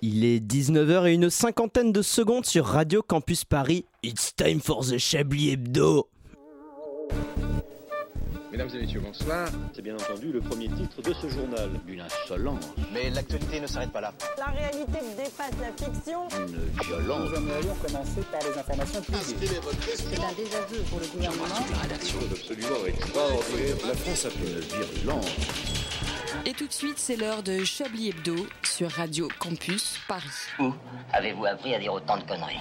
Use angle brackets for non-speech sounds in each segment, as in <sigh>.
Il est 19h et une cinquantaine de secondes sur Radio Campus Paris. It's time for the Chablis Hebdo. Mesdames et messieurs, bonsoir. C'est bien entendu le premier titre de ce journal. Une insolence, Mais l'actualité ne s'arrête pas là. La réalité dépasse la fiction. une violence. Nous aimerions commencer par les informations privées. C'est un désaveu pour le gouvernement. Et tout de suite, c'est l'heure de Chablis Hebdo sur Radio Campus Paris. Où avez-vous appris à dire autant de conneries?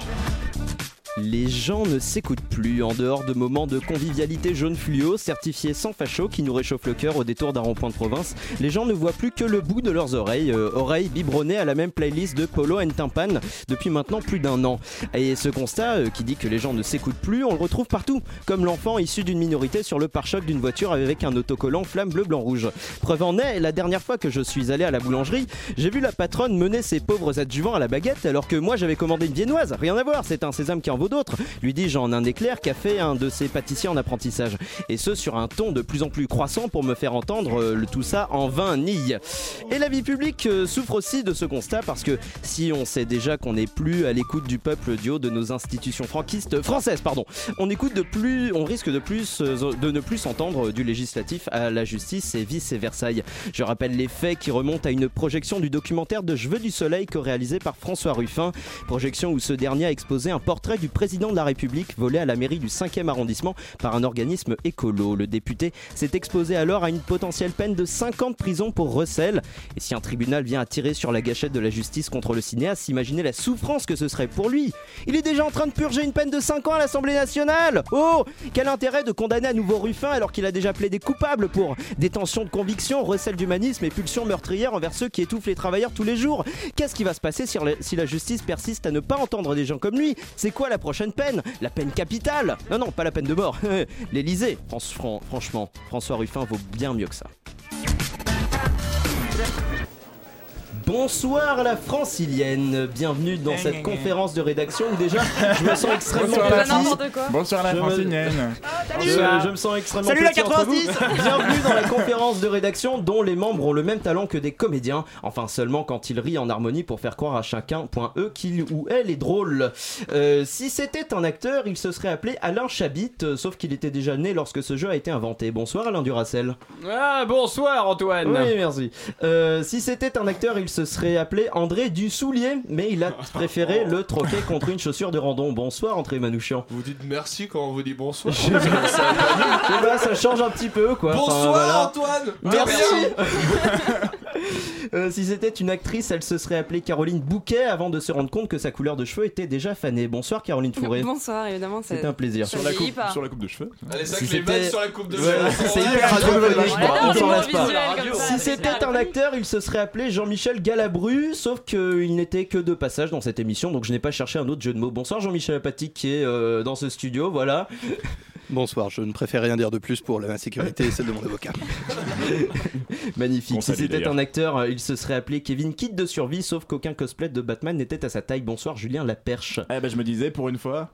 Les gens ne s'écoutent plus en dehors de moments de convivialité jaune fluo certifiés sans facho qui nous réchauffent le cœur au détour d'un rond-point de province. Les gens ne voient plus que le bout de leurs oreilles, euh, oreilles biberonnées à la même playlist de Polo and Timpan depuis maintenant plus d'un an. Et ce constat euh, qui dit que les gens ne s'écoutent plus, on le retrouve partout, comme l'enfant issu d'une minorité sur le pare-choc d'une voiture avec un autocollant flamme bleu blanc rouge. Preuve en est, la dernière fois que je suis allé à la boulangerie, j'ai vu la patronne mener ses pauvres adjuvants à la baguette alors que moi j'avais commandé une viennoise. Rien à voir, c'est un sésame qui en vaut d'autres. Lui dis-je en un éclair qu'a fait un de ses pâtissiers en apprentissage. Et ce sur un ton de plus en plus croissant pour me faire entendre euh, le tout ça en vain nille. Et la vie publique euh, souffre aussi de ce constat parce que si on sait déjà qu'on n'est plus à l'écoute du peuple du haut de nos institutions franquistes françaises, pardon, on écoute de plus, on risque de plus euh, de ne plus s'entendre du législatif à la justice et vice Versailles. Je rappelle les faits qui remontent à une projection du documentaire de Je veux du soleil co-réalisé par François Ruffin, projection où ce dernier a exposé un portrait du président de la République volé à la mairie du 5e arrondissement par un organisme écolo. Le député s'est exposé alors à une potentielle peine de 5 ans de prison pour recel. Et si un tribunal vient à tirer sur la gâchette de la justice contre le cinéaste, imaginez la souffrance que ce serait pour lui. Il est déjà en train de purger une peine de 5 ans à l'Assemblée nationale. Oh, quel intérêt de condamner à nouveau Ruffin alors qu'il a déjà plaidé coupable pour détention de conviction, recel d'humanisme et pulsion meurtrière envers ceux qui étouffent les travailleurs tous les jours. Qu'est-ce qui va se passer si la, justice persiste à ne pas entendre des gens comme lui? C'est quoi la prochaine peine La peine capitale Non, non, pas la peine de mort. <laughs> L'Elysée. franchement, François Ruffin vaut bien mieux que ça. Bonsoir à la francilienne, bienvenue dans cette conférence de rédaction où déjà je me sens <laughs> extrêmement Bonsoir. Bonsoir la Je me- francilienne. Je, je me sens extrêmement Salut la petit entre vous. 86. <laughs> Bienvenue dans la <laughs> conférence de rédaction dont les membres ont le même talent que des comédiens. Enfin seulement quand ils rient en harmonie pour faire croire à chacun point E qu'il ou elle est drôle. Euh, si c'était un acteur, il se serait appelé Alain Chabit, euh, sauf qu'il était déjà né lorsque ce jeu a été inventé. Bonsoir Alain Duracel. Ah, bonsoir Antoine. Oui, merci. Euh, si c'était un acteur, il se serait appelé André Dussoulier, mais il a <laughs> préféré le troquer contre une chaussure de randon. Bonsoir André Manouchian. Vous dites merci quand on vous dit bonsoir. Je- ben, ça change un petit peu quoi. Enfin, Bonsoir voilà. Antoine Merci. <laughs> Euh, si c'était une actrice, elle se serait appelée Caroline Bouquet avant de se rendre compte que sa couleur de cheveux était déjà fanée. Bonsoir Caroline Fourré. Bonsoir, évidemment. C'est un plaisir. Sur la coupe- pas. sur la coupe de cheveux. Allez, ça Si que les c'était- vannes sur la coupe de Ouais, cheveux. c'est hyper radiophonique, on s'en lasse pas. Si c'était un acteur, il se serait appelé Jean-Michel Galabru, sauf qu'il n'était que de passage dans cette émission, donc je n'ai pas cherché un autre jeu de mots. Bonsoir Jean-Michel Apathy qui est euh, dans ce studio, voilà. Bonsoir, je ne préfère rien dire de plus pour la sécurité et celle de mon avocat. <laughs> Magnifique. Si c'était un acteur, euh, il se serait appelé Kevin Kid de survie, sauf qu'aucun cosplay de Batman n'était à sa taille. Bonsoir Julien Laperche. Eh ben je me disais pour une fois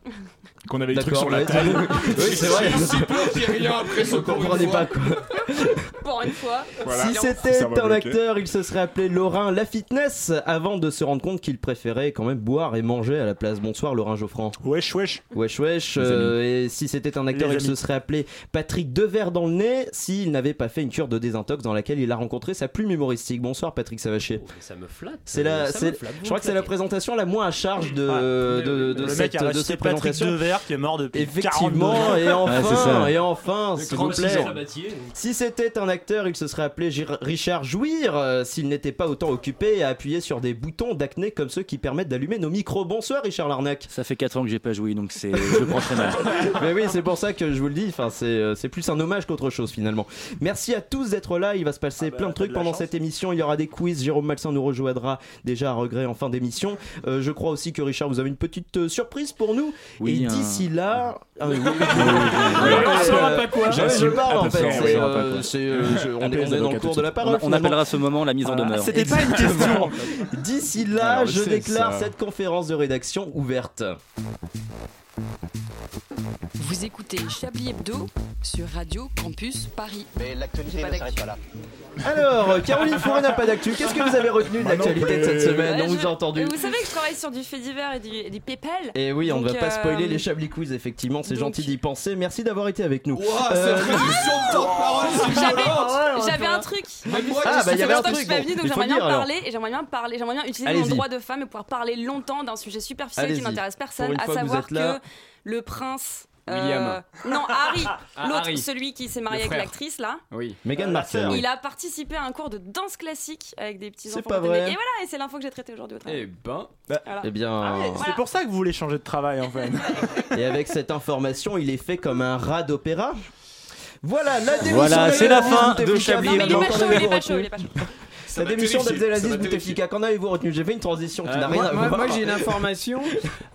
qu'on avait le truc D'accord, sur la ouais, taille. oui, c'est vrai. <laughs> Si rien après ce comprenez pas quoi. <laughs> Pour une fois. si c'était un acteur, il se serait appelé Laurent La Fitness avant de se rendre compte qu'il préférait quand même boire et manger à la place. Bonsoir Laurent Geoffrand. Wesh wesh. Wesh wesh. Euh, et si c'était un acteur, Il se serait appelé Patrick Devers dans le nez s'il n'avait pas fait une cure de désintox dans laquelle il a rencontré sa plume humoristique. Bonsoir Patrick Savachier. Ça me flatte. C'est la, ça me flatte, je crois que c'est la présentation la moins à charge de, Ah, de, de cette, de cette Patrick présentation. Devers qui est mort depuis 42 Effectivement, ans. et enfin, Ouais, c'est ça. et enfin, s'il vous 36 plaît. Si c'était un acteur, il se serait appelé Gir- Richard Jouir euh, s'il n'était pas autant occupé à appuyer sur des boutons d'acné comme ceux qui permettent d'allumer nos micros. Bonsoir Richard Larnac. Ça fait 4 ans que j'ai pas joué, donc c'est, je le prends très mal. <laughs> Mais oui, c'est pour ça que je vous le dis. Enfin, c'est euh, c'est plus un hommage qu'autre chose finalement. Merci à tous d'être là. Il va se passer plein de trucs pendant cette émission. Il y aura des quiz. Jérôme Malsain nous rejoindra déjà à regret en fin d'émission. Euh, je crois aussi que Richard, vous avez une petite euh, surprise pour nous. Oui, Et un- d'ici là, Ah oui, <laughs> <laughs> On saura pas quoi. Je parle en Attends, fait. on c'est, saura pas quoi. c'est, je- <laughs> on est dans le cours de la parole. On appellera ce moment la mise en demeure. C'était pas une question. D'ici là, je déclare cette conférence de rédaction ouverte. Vous écoutez Chablis Hebdo sur Radio Campus Paris. Mais l'actualité ne s'arrête pas là. Alors, Caroline Fourré n'a pas d'actu. Qu'est-ce que vous avez retenu de l'actualité de cette semaine Ouais, On vous a entendu. Vous savez que je travaille sur du fait divers et du, du PayPal. Et oui, on ne va pas spoiler euh, les Chablis Quiz, effectivement, c'est donc- gentil d'y penser. Merci d'avoir été avec nous. Ouah, Euh, cette réduction de temps de parole, c'est J'avais un truc. Moi, Ah, bah, il y avait un longtemps que truc, je suis pas bon, venue, donc il faut j'aimerais bien parler et j'aimerais bien parler, j'aimerais bien utiliser mon droit de femme et pouvoir parler longtemps d'un sujet superficiel qui n'intéresse personne, à savoir que le prince. euh, William. non, Harry, Ah, l'autre, celui qui s'est marié avec l'actrice là. Oui. Meghan la Markle. Il a participé à un cours de danse classique avec des petits C'est enfants. pas vrai. Et voilà, et c'est l'info que j'ai traitée aujourd'hui au travail. Eh ben. Voilà. Eh bien, Ah Voilà. C'est pour ça que vous voulez changer de travail en fait. <laughs> et avec cette information, il est fait comme un rat d'opéra. Voilà, la démission Voilà, c'est la fin de. Chablis Non, mais il est Qu'en pas chaud, il avez-vous est pas chaud, retenu il est pas chaud. La démission d'Abdelaziz Bouteflika, qu'en avez-vous retenu J'ai fait une transition qui Euh, n'a rien moi, à moi- voir. moi, j'ai une <laughs> information.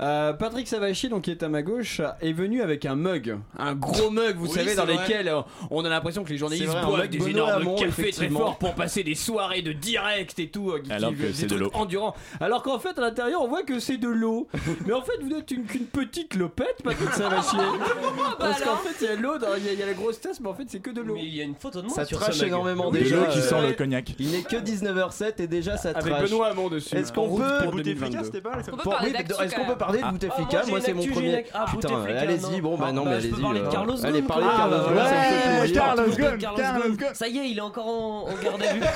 Euh, Patrick Savachi, donc qui est à ma gauche, est venu avec un mug, un gros mug, vous Oui, savez, dans lesquels euh, on a l'impression que les journalistes C'est vrai, un boivent mug des Benoît énormes Hamon, cafés très forts pour passer des soirées de direct et tout, euh, Alors qui- que c'est de l'eau. endurants. Alors qu'en fait, à l'intérieur, on voit que c'est de l'eau. <laughs> Mais en fait, vous n'êtes une- qu'une petite lopette, Patrick Savachi. <laughs> Parce qu'en fait, il y a l'eau, dans- il y, a- la grosse tasse, mais en fait, c'est que de l'eau. Mais il y a une photo de moi Ça mug. énormément De l'eau qui sent le cognac. Il n'est que 19h07 et déjà ça Avec trash. Benoît Hamon dessus. Est-ce qu'on peut- pour Bouteflika, 2022. c'était pas On peut Pour- parler oui, d'actu, Est-ce qu'on peut parler de Ah, Bouteflika moi, j'ai Moi, c'est mon premier. Ah, Putain, allez-y, bon, bah non, mais Bah, peux allez-y. parler de euh, Carlos Allez, parlez de. Carlos Ah, Ghosn. Carlos Ghosn, Ghosn. Ça y est, il est encore en, garde à vue. <laughs>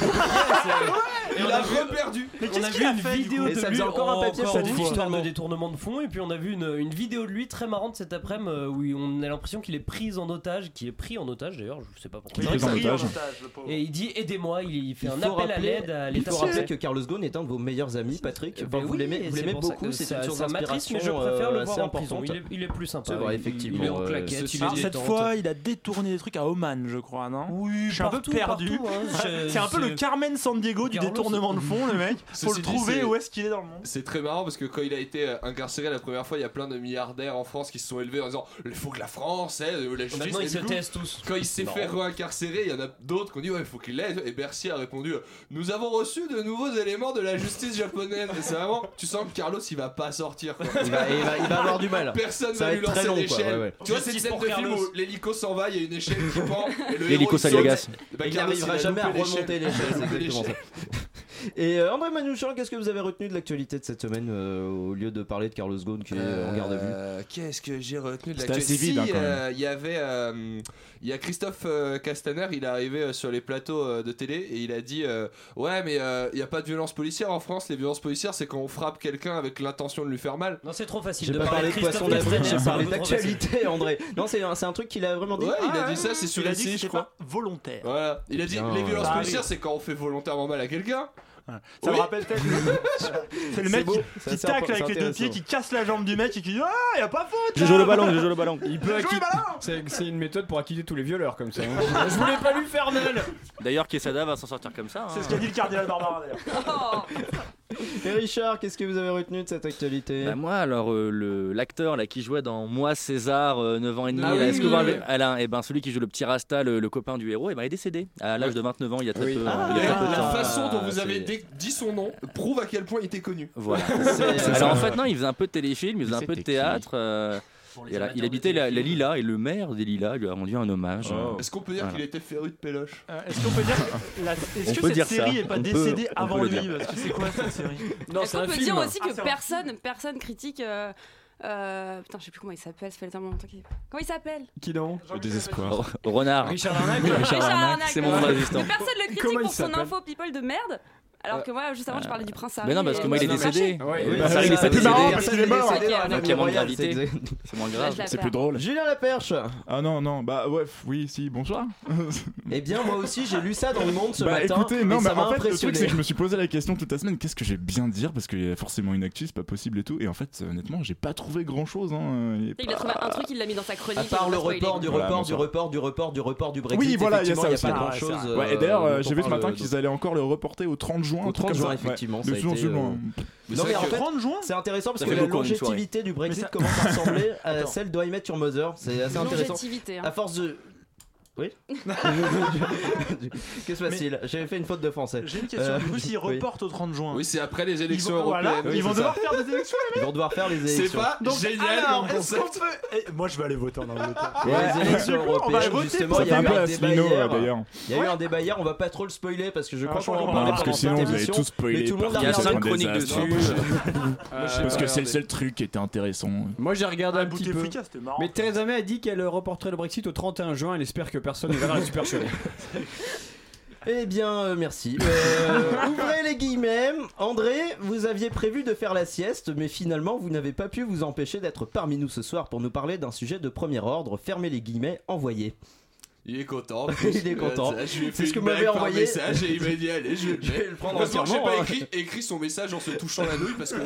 Il on a reperdu. Mais on a qu'est-ce vu une vidéo de ça lui faisait encore un papier sur de détournement de fonds et puis on a vu une, vidéo de lui très marrante cet après-midi euh, où on a l'impression qu'il est pris en otage, qui est pris en otage d'ailleurs, je sais pas pourquoi. Oui, pris en otage. Et il dit aidez-moi, il, il fait Il un appel à à Il faut rappeler que Carlos Ghosn est un de vos meilleurs amis, Patrick. Enfin, vous oui, l'aimez beaucoup, c'est une source m'attriste, mais je d'inspiration préfère le euh, voir assez en prison. importante. Il est, il est plus sympa. C'est vrai, Il- effectivement, Il est en euh, claquette, ceci il est Alors, cette fois, il a détourné des trucs à Oman, je crois, non Oui, Je suis un peu perdu. hein. <laughs> C'est un peu le Carmen San Diego du détournement de fonds, le mec. <laughs> Faut le trouver où est-ce qu'il est dans le monde. C'est très marrant parce que quand il a été euh, incarcéré la première fois, il y a plein de milliardaires en France qui se sont élevés en disant il faut que la France aide la justice. Maintenant, ils se taisent tous. Quand il s'est fait réincarcérer, il y en a d'autres qui ont dit ouais, il faut qu'il l'aide. Et Bercy a répondu nous avons reçu de nouveaux éléments de la justice japonaise. Et c'est vraiment, tu sens que Carlos il va pas sortir. quoi. Il va, il va- il va avoir du mal. Personne Ça va va lui être très lancer long, quoi, l'échelle. ouais, ouais. Tu vois cette Justice scène pour de film Carlos. où l'hélico s'en va, il y a une échelle qui pend. et le L'hélico, héros, il saute. bah, Il Carlos, n'arrivera jamais à l'échelle. remonter l'échelle, c'est Il exactement ça. <laughs> Et euh, André Manouchian, qu'est-ce que vous avez retenu de l'actualité de cette semaine euh, au lieu de parler de Carlos Ghosn qui est en garde à vue? Euh, Qu'est-ce que j'ai retenu de l'actualité hein, euh, Il y avait, euh, il y a Christophe euh, Castaner, il est arrivé euh, sur les plateaux euh, de télé et il a dit euh, ouais mais euh, il n'y a pas de violence policière en France. Les violences policières c'est quand on frappe quelqu'un avec l'intention de lui faire mal. Non, c'est trop facile J'ai de pas parler parlé de poisson Christophe d'avril, Castaner, j'ai c'est parlé d'actualité, André. Non, c'est un, truc qu'il a vraiment dit. Ouais, il a Ah, dit ça, c'est sur les je crois. volontaire. Voilà, il a dit les violences Ça policières c'est quand on fait volontairement mal à quelqu'un. Ça Oui. me rappelle peut-être. <laughs> C'est le mec beau, qui, tacle avec les deux pieds, qui casse la jambe du mec et qui dit Ah, y a pas faute Je joue le ballon, je joue le ballon. Il peut acquitter. C'est c'est une méthode pour acquitter tous les violeurs comme ça. hein. <laughs> Je voulais pas lui faire mal. D'ailleurs, Quesada va s'en sortir comme ça. hein. C'est ce qu'a dit le cardinal Barbara d'ailleurs. <laughs> <laughs> Et Richard, qu'est-ce que vous avez retenu de cette actualité Bah, moi, alors, euh, le- l'acteur là qui jouait dans Moi César, euh, 9 ans et demi, Ah oui, est-ce que oui, vous oui. avez- Alain, et ben celui qui joue le petit Rasta, le, le copain du héros, et ben il est décédé à l'âge de 29 ans, il y a très Oui. peu. Ah, il y a très peu de la temps. façon dont Ah, vous avez c'est- dé- dit son nom prouve à quel point il était connu. Voilà. <laughs> C'est- Alors en fait, <laughs> non, il faisait un peu de téléfilm, il faisait un peu de théâtre. Il habitait la, la. Lila et le maire des Lilas lui a rendu un hommage. Oh. euh, Est-ce qu'on peut dire Voilà. qu'il était féru de péloche Euh, Est-ce qu'on peut dire la- Est-ce que peut cette série est pas On décédée avant peut le lui. Parce que c'est quoi cette série <laughs> Non, Est-ce c'est qu'on un peut film. dire aussi Ah, que personne, personne critique. euh, euh, putain, je sais plus comment il s'appelle, ça fait tellement longtemps qu'il. Comment il s'appelle? Qui donc? Le désespoir. Renard. Richard Larnac. Richard Larnac, c'est mon nom résistant. Personne le critique pour son info people de merde. Alors que moi, juste avant, je parlais du prince Harry. Mais non, parce que moi il est euh, décédé. Bah, il est plus marrant, C'est il est mort. C'est un moins de moyen, gravité. c'est- C'est moins Je grave. la C'est plus drôle. Julien Laperche Ah non, non, bah ouais, oui, si, bonsoir. <laughs> Eh bien, moi aussi, j'ai lu ça dans le monde ce bah matin. écoutez, non, mais ça m'a en fait, le truc, c'est que je me suis posé la question toute la semaine qu'est-ce que j'ai bien dire Parce qu'il y a forcément une actu, c'est pas possible et tout. Et en fait, honnêtement, j'ai pas trouvé grand chose. Hein. Il a trouvé un truc, il l'a mis dans sa chronique. À part il le report du report du report du report du report du Brexit. Oui, voilà, il y a ça aussi. Et d'ailleurs, euh, j'ai vu ce matin qu'ils allaient encore le reporter au 30 juin. Au un truc 30 comme juin, ça. effectivement, Ouais. ça Le été, euh, Non, mais en que- fait, 30 juin c'est intéressant parce que la longévité du Brexit ça- commence à ressembler à <laughs> celle de I Met Your Mother. C'est assez intéressant. Longévité. hein. À force de Oui. <laughs> <laughs> Qu'est-ce qui se passe-t-il? J'avais fait une faute de français. J'ai une question. Euh, Du coup, s'ils oui. reportent au 30 juin. Oui, c'est après les élections Ils vont- voilà, européennes. Oui, ils vont c'est devoir ça. faire des élections, Ils vont devoir faire les C'est élections. pas Donc, génial concept. peut. Eh, moi, je vais aller voter en Angleterre. Les Ouais. élections européennes, justement, il y a eu un peu un à débat hier. euh, d'ailleurs. Il y a eu un débat hier, on va pas trop le spoiler parce que je crois je qu'on va en va parce que sinon vous allez émission, tout spoiler. Mais tout le monde par l'a contre, regardé. c'est un chroniques désastre. dessus. <laughs> Parce que c'est le seul truc qui était intéressant. Moi j'ai regardé Ah, un petit peu. Mais Theresa May a dit qu'elle reporterait le Brexit au 31 juin. Elle espère que personne ne verra la super soirée. <laughs> Eh bien, euh, merci. Euh, <laughs> ouvrez les guillemets. André, vous aviez prévu de faire la sieste, mais finalement, vous n'avez pas pu vous empêcher d'être parmi nous ce soir pour nous parler d'un sujet de premier ordre. Fermez les guillemets, envoyez. Il est content. <laughs> Il est content. C'est ce que m'avait envoyé. message et il m'a dit allez, je vais le Je vais mettre. le prendre Heureusement que j'ai entièrement, pas hein. écrit, écrit son message en se touchant la nouille parce qu'on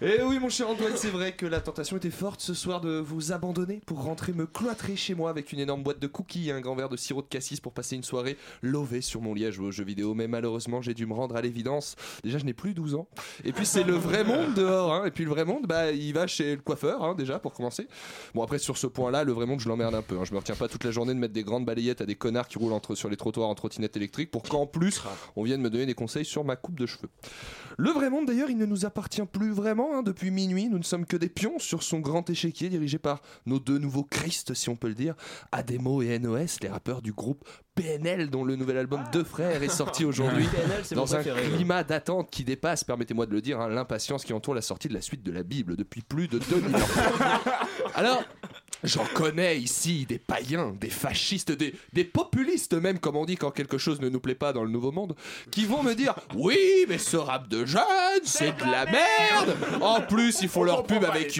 Et oui, mon cher Antoine, c'est vrai que la tentation était forte ce soir de vous abandonner pour rentrer me cloîtrer chez moi avec une énorme boîte de cookies et un grand verre de sirop de cassis pour passer une soirée lovée sur mon lit à jouer aux jeux vidéo. Mais malheureusement, j'ai dû me rendre à l'évidence. Déjà, je n'ai plus 12 ans. Et puis, c'est le vrai monde dehors. hein. Et puis, le vrai monde, bah, il va chez le coiffeur, hein, déjà, pour commencer. Bon, après, sur ce point-là, le vrai monde, je l'emmerde un peu. hein. Je me retiens pas toute la journée de mettre des grandes balayettes à des connards qui roulent entre, sur les trottoirs en trottinette électrique pour qu'en plus, on vienne me donner des conseils sur ma coupe de cheveux. Le vrai monde, d'ailleurs, il ne nous appartient plus vraiment. Hein. Depuis minuit, nous ne sommes que des pions sur son grand échiquier dirigé par nos deux nouveaux Christ, si on peut le dire, Ademo et NOS, les rappeurs du groupe PNL, dont le nouvel album Deux Frères est sorti aujourd'hui. <laughs> Dans un climat d'attente qui dépasse, permettez-moi de le dire, hein, l'impatience qui entoure la sortie de la suite de la Bible depuis plus de 2000 ans. <laughs> Alors, J'en connais ici des païens, des fascistes, des, populistes même, comme on dit quand quelque chose ne nous plaît pas dans le Nouveau Monde, qui vont me dire Oui, mais ce rap de jeunes, c'est de la merde! En plus, ils font leur pub avec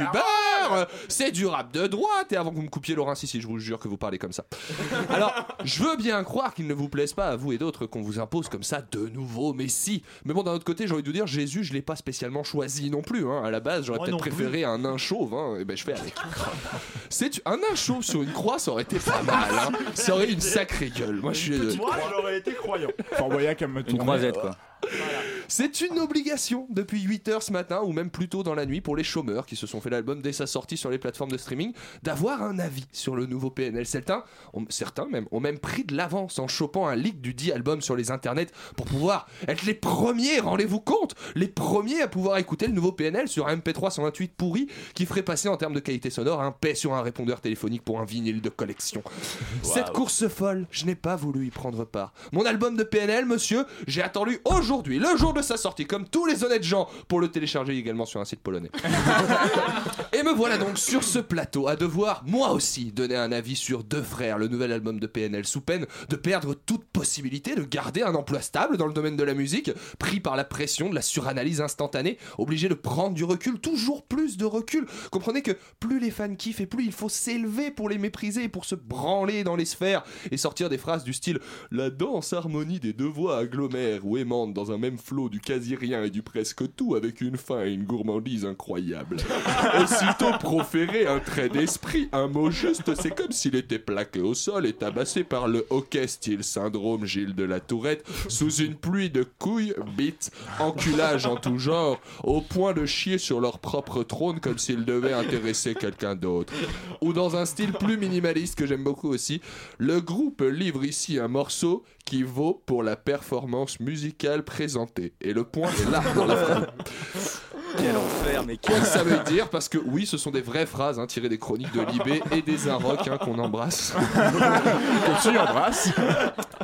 Uber C'est du rap de droite Et avant que vous me coupiez, Laurent, si, si, je vous jure que vous parlez comme ça. <laughs> Alors, je veux bien croire qu'il ne vous plaise pas à vous et d'autres qu'on vous impose comme ça de nouveaux messies. Mais bon, d'un autre côté, j'ai envie de vous dire, Jésus, je l'ai pas spécialement choisi non plus. hein. À la base, j'aurais peut-être plus. préféré un nain chauve. hein. Et ben, je fais avec. C'est un nain chauve sur une croix, ça aurait été pas mal. hein. Ça aurait une sacrée gueule. Moi, je suis. Moi, j'aurais été croyant. Fort Boyac à me Une croisette quoi. C'est une obligation depuis 8 heures ce matin ou même plus tôt dans la nuit pour les chômeurs qui se sont fait l'album dès sa sortie sur les plateformes de streaming d'avoir un avis sur le nouveau PNL. Certains, ont- certains même, ont même pris de l'avance en chopant un leak du dit album sur les internets pour pouvoir être les premiers, rendez-vous compte, les premiers à pouvoir écouter le nouveau PNL sur un MP3 128 pourri qui ferait passer en termes de qualité sonore un paix sur un répondeur téléphonique pour un vinyle de collection. Cette course folle, je n'ai pas voulu y prendre part. Mon album de PNL, monsieur, j'ai attendu aujourd'hui, le jour de sa sortie, comme tous les honnêtes gens, pour le télécharger également sur un site polonais. <laughs> Et me voilà donc sur ce plateau à devoir, moi aussi, donner un avis sur Deux Frères, le nouvel album de PNL, sous peine de perdre toute possibilité de garder un emploi stable dans le domaine de la musique, pris par la pression de la suranalyse instantanée, obligé de prendre du recul, toujours plus de recul. Comprenez que plus les fans kiffent et plus il faut s'élever pour les mépriser et pour se branler dans les sphères et sortir des phrases du style La danse harmonie des deux voix agglomère ou aimante dans un même flot du quasi-rien et du presque tout avec une fin et une gourmandise incroyable. <laughs> Aussitôt proféré un trait d'esprit, un mot juste, c'est comme s'il était plaqué au sol et tabassé par le hockey style syndrome Gilles de la Tourette sous une pluie de couilles, bites, enculage en tout genre, au point de chier sur leur propre trône comme s'ils devaient intéresser quelqu'un d'autre. Ou dans un style plus minimaliste que j'aime beaucoup aussi, le groupe livre ici un morceau qui vaut pour la performance musicale présentée. Et le point est là dans la. <laughs> Quel enfer, mais Quoi que ça veut dire? Parce que oui, ce sont des vraies phrases hein, tirées des chroniques de Libé et des Inrocks hein, qu'on embrasse. <laughs> Qu'on s'y embrasse.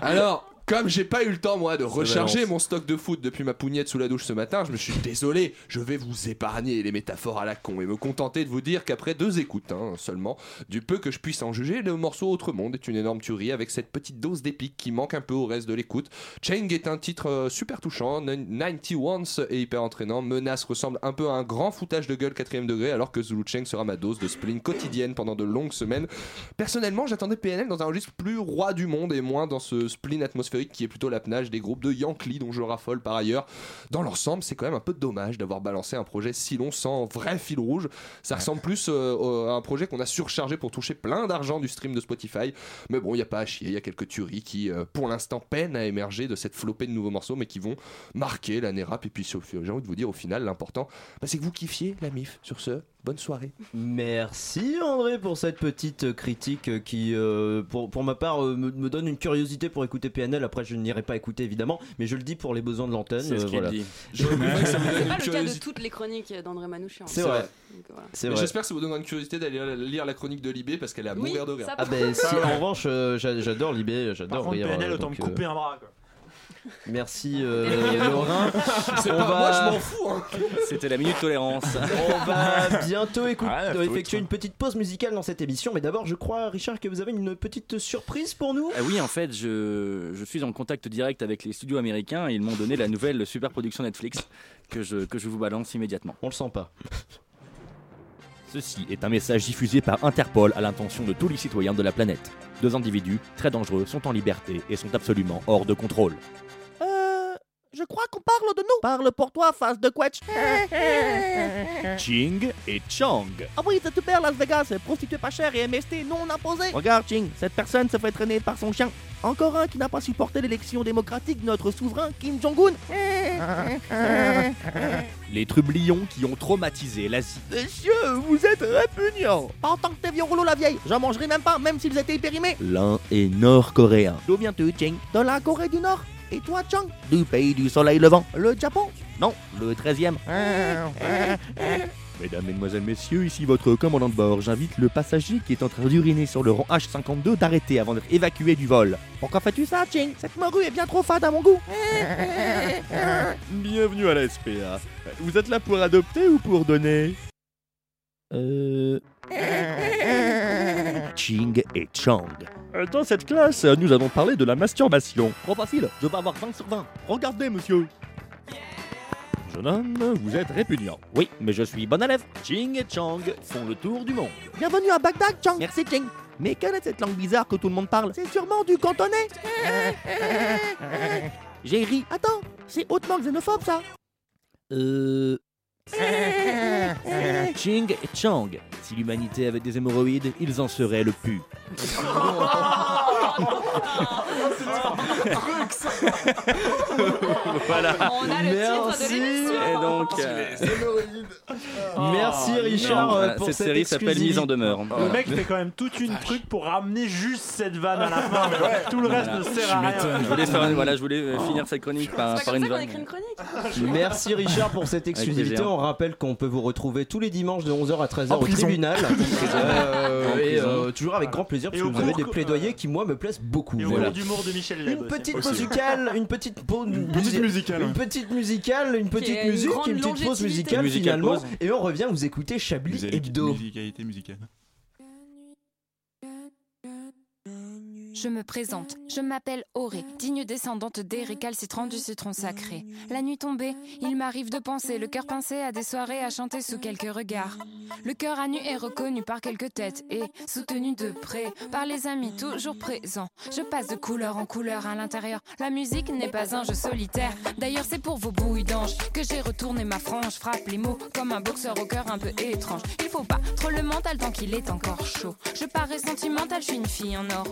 Alors, comme j'ai pas eu le temps moi de recharger mon stock de foot depuis ma pougnette sous la douche ce matin, je me suis désolé, je vais vous épargner les métaphores à la con et me contenter de vous dire qu'après deux écoutes hein, seulement, du peu que je puisse en juger, le morceau Autre Monde est une énorme tuerie avec cette petite dose d'épique qui manque un peu au reste de l'écoute. Chang est un titre euh, super touchant, 91 est hyper entraînant, Menace ressemble un peu à un grand foutage de gueule quatrième degré alors que Zulu Cheng sera ma dose de spleen quotidienne pendant de longues semaines. Personnellement, j'attendais PNL dans un registre plus roi du monde et moins dans ce spleen atmosphérique qui est plutôt l'apanage des groupes de Yankee dont je raffole par ailleurs. Dans l'ensemble, c'est quand même un peu dommage d'avoir balancé un projet si long sans vrai fil rouge. Ça ressemble plus euh, à un projet qu'on a surchargé pour toucher plein d'argent du stream de Spotify. Mais bon, il n'y a pas à chier, il y a quelques tueries qui, euh, pour l'instant, peinent à émerger de cette flopée de nouveaux morceaux, mais qui vont marquer l'année rap. Et puis, j'ai envie de vous dire, au final, l'important, bah, c'est que vous kiffiez la MIF sur ce. Bonne soirée. Merci André pour cette petite critique qui, euh, pour, pour ma part, euh, me, me donne une curiosité pour écouter PNL. Après, je n'irai pas écouter évidemment, mais je le dis pour les besoins de l'antenne. C'est ce euh, qu'il voilà. dit. Je que ça me donne C'est une pas le cas de toutes les chroniques d'André Manouchian. C'est vrai. Voilà. Vrai. J'espère que ça vous donnera une curiosité d'aller lire la chronique de Libé parce qu'elle est à Oui, mourir de rire. Ah ben si, en revanche, euh, j'a- j'adore Libé, Par j'adore contre, rire. PNL, euh, autant me couper un bras. Quoi. Merci euh, <laughs> Laurent. C'est On pas va- moi, je m'en fous. Hein. C'était la minute tolérance. On va bientôt faut effectuer une petite pause musicale dans cette émission, mais d'abord, je crois, Richard, que vous avez une petite surprise pour nous. Ah oui, en fait, je, je suis en contact direct avec les studios américains et ils m'ont donné la nouvelle super production Netflix que je, que je vous balance immédiatement. On le sent pas. Ceci est un message diffusé par Interpol à l'intention de tous les citoyens de la planète. Deux individus très dangereux sont en liberté et sont absolument hors de contrôle. Je crois qu'on parle de nous. Parle pour toi, face de quetch. <laughs> Ching et Chang. Ah oui, c'est super Las Vegas, prostituée pas chère et MST non imposée. Regarde, Ching, cette personne se fait traîner par son chien. Encore un qui n'a pas supporté l'élection démocratique de notre souverain Kim Jong-un. <laughs> Les trublions qui ont traumatisé l'Asie. Messieurs, vous êtes répugnants. Pas en tant que tes vieux rouleaux la vieille. J'en mangerai même pas, même s'ils étaient périmés. L'un est nord-coréen. D'où viens-tu, Ching De la Corée du Nord. Et toi, Chang? Du pays du soleil levant. Le Japon? Non, le 13e. <laughs> Mesdames, Mesdemoiselles, Messieurs, ici votre commandant de bord. J'invite le passager qui est en train d'uriner sur le rang H52 d'arrêter avant d'être évacué du vol. Pourquoi fais-tu ça, Ching? Cette morue est bien trop fade à mon goût. <laughs> Bienvenue à la SPA. Vous êtes là pour adopter ou pour donner? Euh. Ching et Chang. Dans cette classe, nous allons parler de la masturbation. Trop facile, je vais avoir 20 sur 20. Regardez, monsieur. Jeune homme, vous êtes répugnant. Oui, mais je suis bon élève. Ching et Chang font le tour du monde. Bienvenue à Bagdad, Chang. Merci, Ching. Mais quelle est cette langue bizarre que tout le monde parle? C'est sûrement du cantonais. <laughs> J'ai ri. Attends, c'est hautement xénophobe ça. Euh. <laughs> Ching et Chang. Si l'humanité avait des hémorroïdes, ils en seraient le pu. <laughs> voilà. On a le titre de Merci. l'émission. Et donc, euh, Merci Oh, Richard euh, pour cette cette série s'appelle Mise en demeure. Le mec fait quand même toute une truc pour ramener juste cette vanne à la fin, mais tout le reste Voilà. ne sert à rien. Je voulais, faire une- voilà, je voulais euh, finir cette chronique par, C'est par pas comme une ça qu'on vanne. écrit une chronique. Merci Richard pour cette exclusivité. plaisir. On rappelle qu'on peut vous retrouver tous les dimanches de 11h à 13h En au prison. tribunal. Euh, En et prison. euh, toujours avec grand plaisir parce Et que au vous avez cours des que- plaidoyers qui moi me plaisent beaucoup. Et au Voilà. cours d'humour de Michel Leb. Une aussi. petite Aussi. musicale, une petite pause, une Petite musicale. une petite musicale, une petite a une musique, une petite pause musicale Musicale finalement, pause. et on revient vous écouter Chablis Musicalité- Hebdo. Musicalité musicale. Je me présente, je m'appelle Auré, digne descendante des récalcitrants du citron sacré. La nuit tombée, il m'arrive de penser, le cœur pincé à des soirées à chanter sous quelques regards. Le cœur à nu est reconnu par quelques têtes et soutenu de près par les amis toujours présents. Je passe de couleur en couleur à l'intérieur. La musique n'est pas un jeu solitaire. D'ailleurs, c'est pour vos bouilles d'ange que j'ai retourné ma frange. Frappe les mots comme un boxeur au cœur un peu étrange. Il faut pas trop le mental tant qu'il est encore chaud. Je parais sentimentale, je suis une fille en or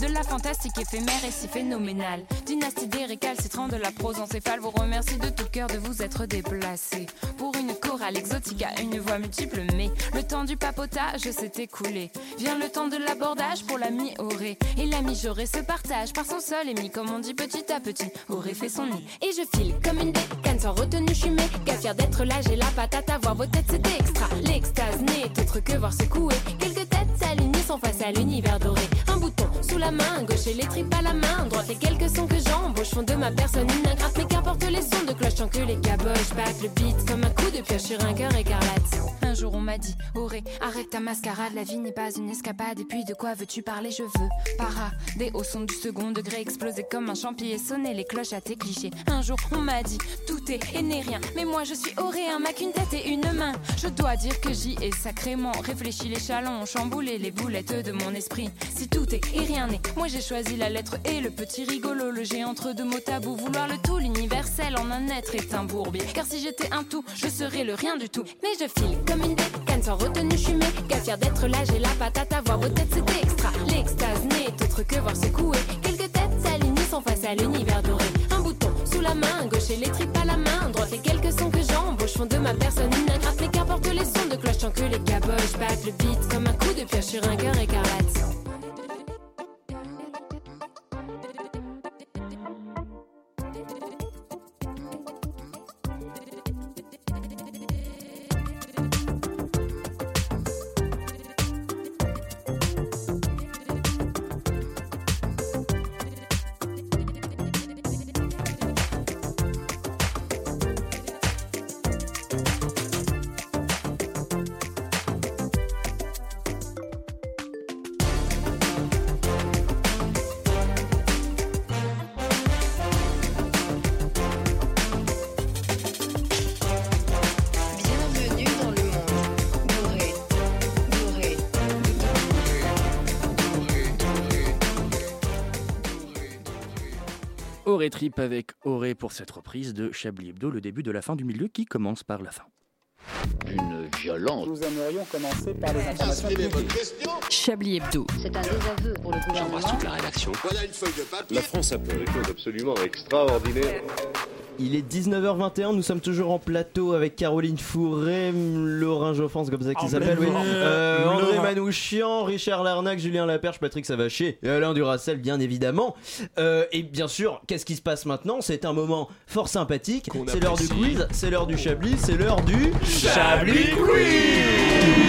De la fantastique éphémère et si phénoménale. Dynastie des récalcitrants de la prose encéphale. Vous remercie de tout cœur de vous être déplacé. Pour une chorale exotique à une voix multiple, mais le temps du papotage s'est écoulé. Vient le temps de l'abordage pour l'ami Auré. Et l'ami Joré se partage par son sol émis, comme on dit petit à petit. Auré fait son nid. Et je file comme une décane sans retenue, je suis méga fière d'être là. J'ai la patate à voir vos têtes, c'est extra. L'extase n'est autre que voir secouer. Quelques têtes s'alignées sont face à l'univers doré. Un bouton sous la main, gauche et les tripes à la main. Droite, les quelques sons que j'embauche font de ma personne une ingrate. Mais qu'importe les sons de cloche tant que les caboches battent le beat comme un coup de pioche sur un cœur écarlate. Un jour on m'a dit, Auré, arrête ta mascarade, la vie n'est pas une escapade. Et puis de quoi veux-tu parler Je veux parader au son du second degré, exploser comme un champi et sonner les cloches à tes clichés. Un jour on m'a dit, tout est et n'est rien. Mais moi je suis Auré, un mac, une tête et une main. Je dois dire que j'y ai sacrément réfléchi les chalons, chamboulé les boulettes de mon esprit. Si tout est et rien n'est, moi j'ai choisi la lettre et le petit rigolo, le G entre deux mots tabous. Vouloir le tout, l'universel en un être est un bourbier. Car si j'étais un tout, je serais le rien du tout. Mais je file comme décane sans retenue, je suis fière d'être là. J'ai la patate à voir vos têtes, c'est extra. L'extase n'est autre que voir secouer. Quelques têtes s'alignent sont face à l'univers doré. Un bouton sous la main, gauche et les tripes à la main. Droite, les quelques sons que j'embauche font de ma personne une ingrate. Mais qu'importe les sons de cloche sachant que les caboches battent le beat comme un coup de pioche sur un cœur écarlate. Auré Trip avec Auré pour cette reprise de Chablis Hebdo, le début de la fin du milieu qui commence par la fin. Une violence. Nous aimerions commencer par les informations Chablis Hebdo. C'est un désaveu pour le gouvernement. la rédaction. Voilà une feuille de papier. La France a fait des choses absolument extraordinaires. Il est 19h21, nous sommes toujours en plateau avec Caroline Fourré, Laurent Joffan, c'est comme ça qu'il s'appelle, oui. Euh. André Manouchian, Richard Larnac, Julien Laperche, Patrick Savachier et Alain Duracel, bien évidemment. Euh, et bien sûr, qu'est-ce qui se passe maintenant? C'est un moment fort sympathique. C'est l'heure du quiz, c'est l'heure du Chablis, c'est l'heure du Chablis Chablis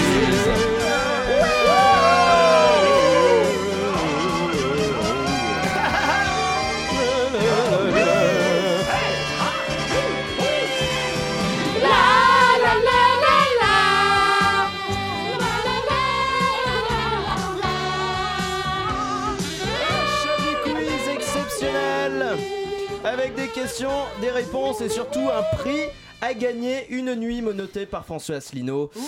questions, des réponses et surtout un prix à gagner une nuit monotée par François Asselineau. et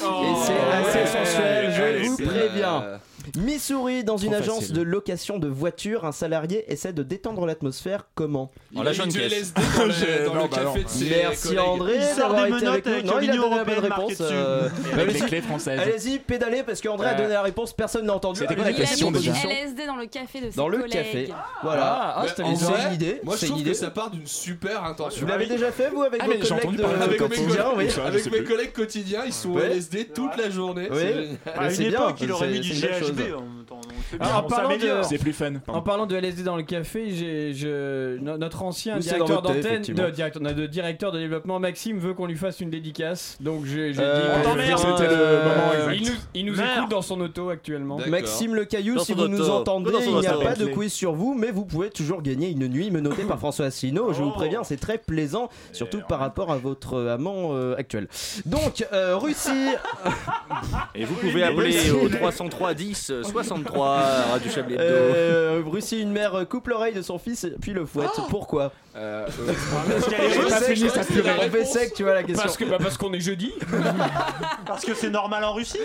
c'est assez sensuel, je vous préviens. Missouri, dans une agence facile. de location de voitures, un salarié essaie de détendre l'atmosphère comment En a lâchant une du caisse. LSD dans le, dans non, le bah café non. de ses Merci collègues. André Il sort d'avoir des été menottes avec nous. avec Non, il a donné la bonne européenne réponse. euh, Avec les allez-y. clés françaises. Allez-y, pédalez parce qu'André a Ouais. donné la réponse, personne n'a entendu. C'était quoi la a question déjà du LSD dans le café de ses Dans le collègues. café. Voilà. Ah, Mais c'était en c'est une idée. Moi je trouve idée. que ça part d'une super intention. Vous l'avez déjà fait vous avec Ah, vos collègues Avec mes, collègues, quotidiens, ils sont. LSD toute la journée. Oui. c'est bien, il aurait mis du. GHB. En parlant de-. C'est plus fun. En parlant de LSD dans le café, j'ai, je, no- notre ancien c'est directeur dans votre thé, d'antenne, effectivement. de, directeur, de directeur de développement, Maxime, veut qu'on lui fasse une dédicace. Donc j'ai, j'ai Euh, dit. que on je t'emmerde. viens, C'était le euh, moment exact. Il nous, il nous Merde. écoute dans son auto actuellement. Maxime Le Caillou, Dans si son vous nous auto. entendez, Dans son il n'y a auto. pas de quiz sur vous, mais vous pouvez toujours gagner une nuit menottée par François Asselineau. Je vous Oh. préviens, c'est très plaisant, surtout par rapport à votre amant euh, actuel. Donc, euh, Russie, <laughs> Et vous pouvez appeler au 303 10 63 Radio Chablis Hebdo. euh, Russie, une mère coupe l'oreille de son fils puis le fouette. Pourquoi Euh, Parce qu'elle pas je sa purée. sec, tu vois la question. Parce que bah, parce qu'on est jeudi. <laughs> Parce que c'est normal en Russie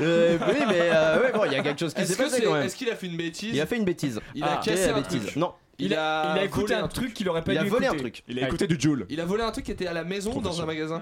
Euh, oui, mais euh, ouais, bon, il y a quelque chose qui Est-ce s'est passé c'est- quand même. est-ce qu'il a fait une bêtise Il a fait une bêtise. Il a Ah, cassé la un bêtise truc. Non, Il a, il a écouté un truc qu'il aurait pas il a dû volé un truc. Il a écouté du Joule. Il a volé un truc qui était à la maison dans un magasin.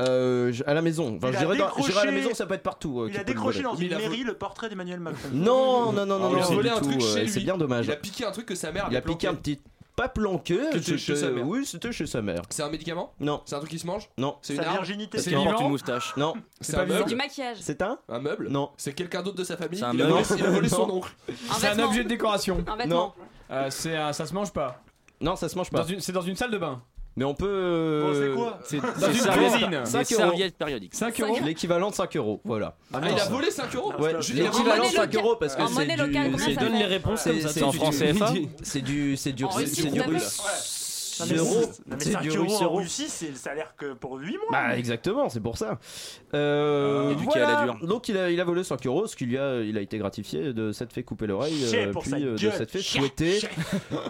Euh, à la maison. Enfin, Il je a dirais dans- dirais à la décroché- maison, ça peut être partout. euh, Il qui a peut le décroché dans une mairie le portrait d'Emmanuel Macron. Non, non, non, non, il a non, volé du un tout, truc euh, chez lui. C'est bien dommage. Il a piqué un truc que sa mère Il a piqué un petit. Pas planqué. Que c'était chez sa mère. Oui, c'était chez sa mère. C'est un médicament? Non, C'est un truc qui se mange? Non, C'est une Sa arme? virginité. Parce c'est qu'il porte vivant une moustache. non. C'est pas un vivant. Du meuble maquillage. C'est un? Un meuble? Non. C'est quelqu'un d'autre de sa famille? C'est un il, a meuble. volé, il a volé son Non. oncle. Un C'est un vêtement. objet de décoration. Un vêtement. Euh, c'est un- ça se mange pas. Non, ça se mange Dans pas. une- C'est dans une salle de bain. Mais on peut. euh, Bon, c'est quoi C'est une cuisine. des 5 euros. serviettes périodiques. 5 euros. L'équivalent de 5 euros, voilà. Ah, il a volé 5 euros Ouais, l'équivalent de 5 locale. euros parce que En c'est Donne les réponses ça. C'est en CFA C'est du. Russe. Non, mais Euro. c'est- non, mais C'est 5 du euros en. Russie, c'est le salaire que pour 8 mois. Bah exactement, c'est pour ça. Euh, à la voilà. dure. Donc il a, il a volé 5 euros, ce qu'il a, il a été gratifié de s'être fait couper l'oreille, euh, pour puis euh, de s'être fait chier.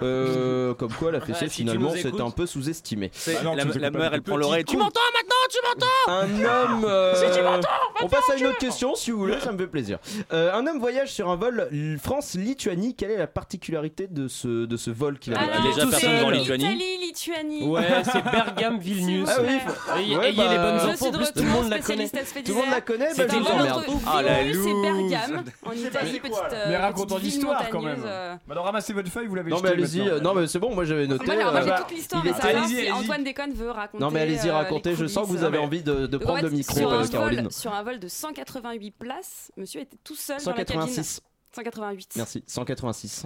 Euh, comme quoi la fessée Ouais, si tu finalement c'est un peu sous-estimé. Bah la la mère, elle prend l'oreille. Tu m'entends maintenant Tu m'entends Un homme. euh, Si tu m'entends, on passe à une autre question si vous voulez, ça me fait plaisir. Euh, un homme voyage sur un vol France-Lituanie. Quelle est la particularité de ce, de ce vol qu'il a Alors, déjà c'est personne va en Lituanie. Italie, Lituanie. Ouais, c'est Bergame, <laughs> Vilnius. Ah oui, Ayez Ouais, ayez bah, les bonnes Je infos, plus tout le monde la connaît. Tout le monde la connaît, C'est bah, je un vous vol Ah, la loose. Bergame <laughs> en Italie, petite. euh, Mais racontons l'histoire quand même. euh. Maintenant ramassez votre feuille, vous l'avez Non mais allez-y, non mais c'est bon, moi j'avais noté. Moi, alors, moi, j'ai bah, toute l'histoire, il mais ça va. Antoine Déconne veut raconter. Non mais allez-y racontez, je sens que vous avez envie de, prendre le micro, sur, un Caroline. vol, sur un vol de 188 places, monsieur était tout seul dans la 186. cabine. 188. Merci, 186.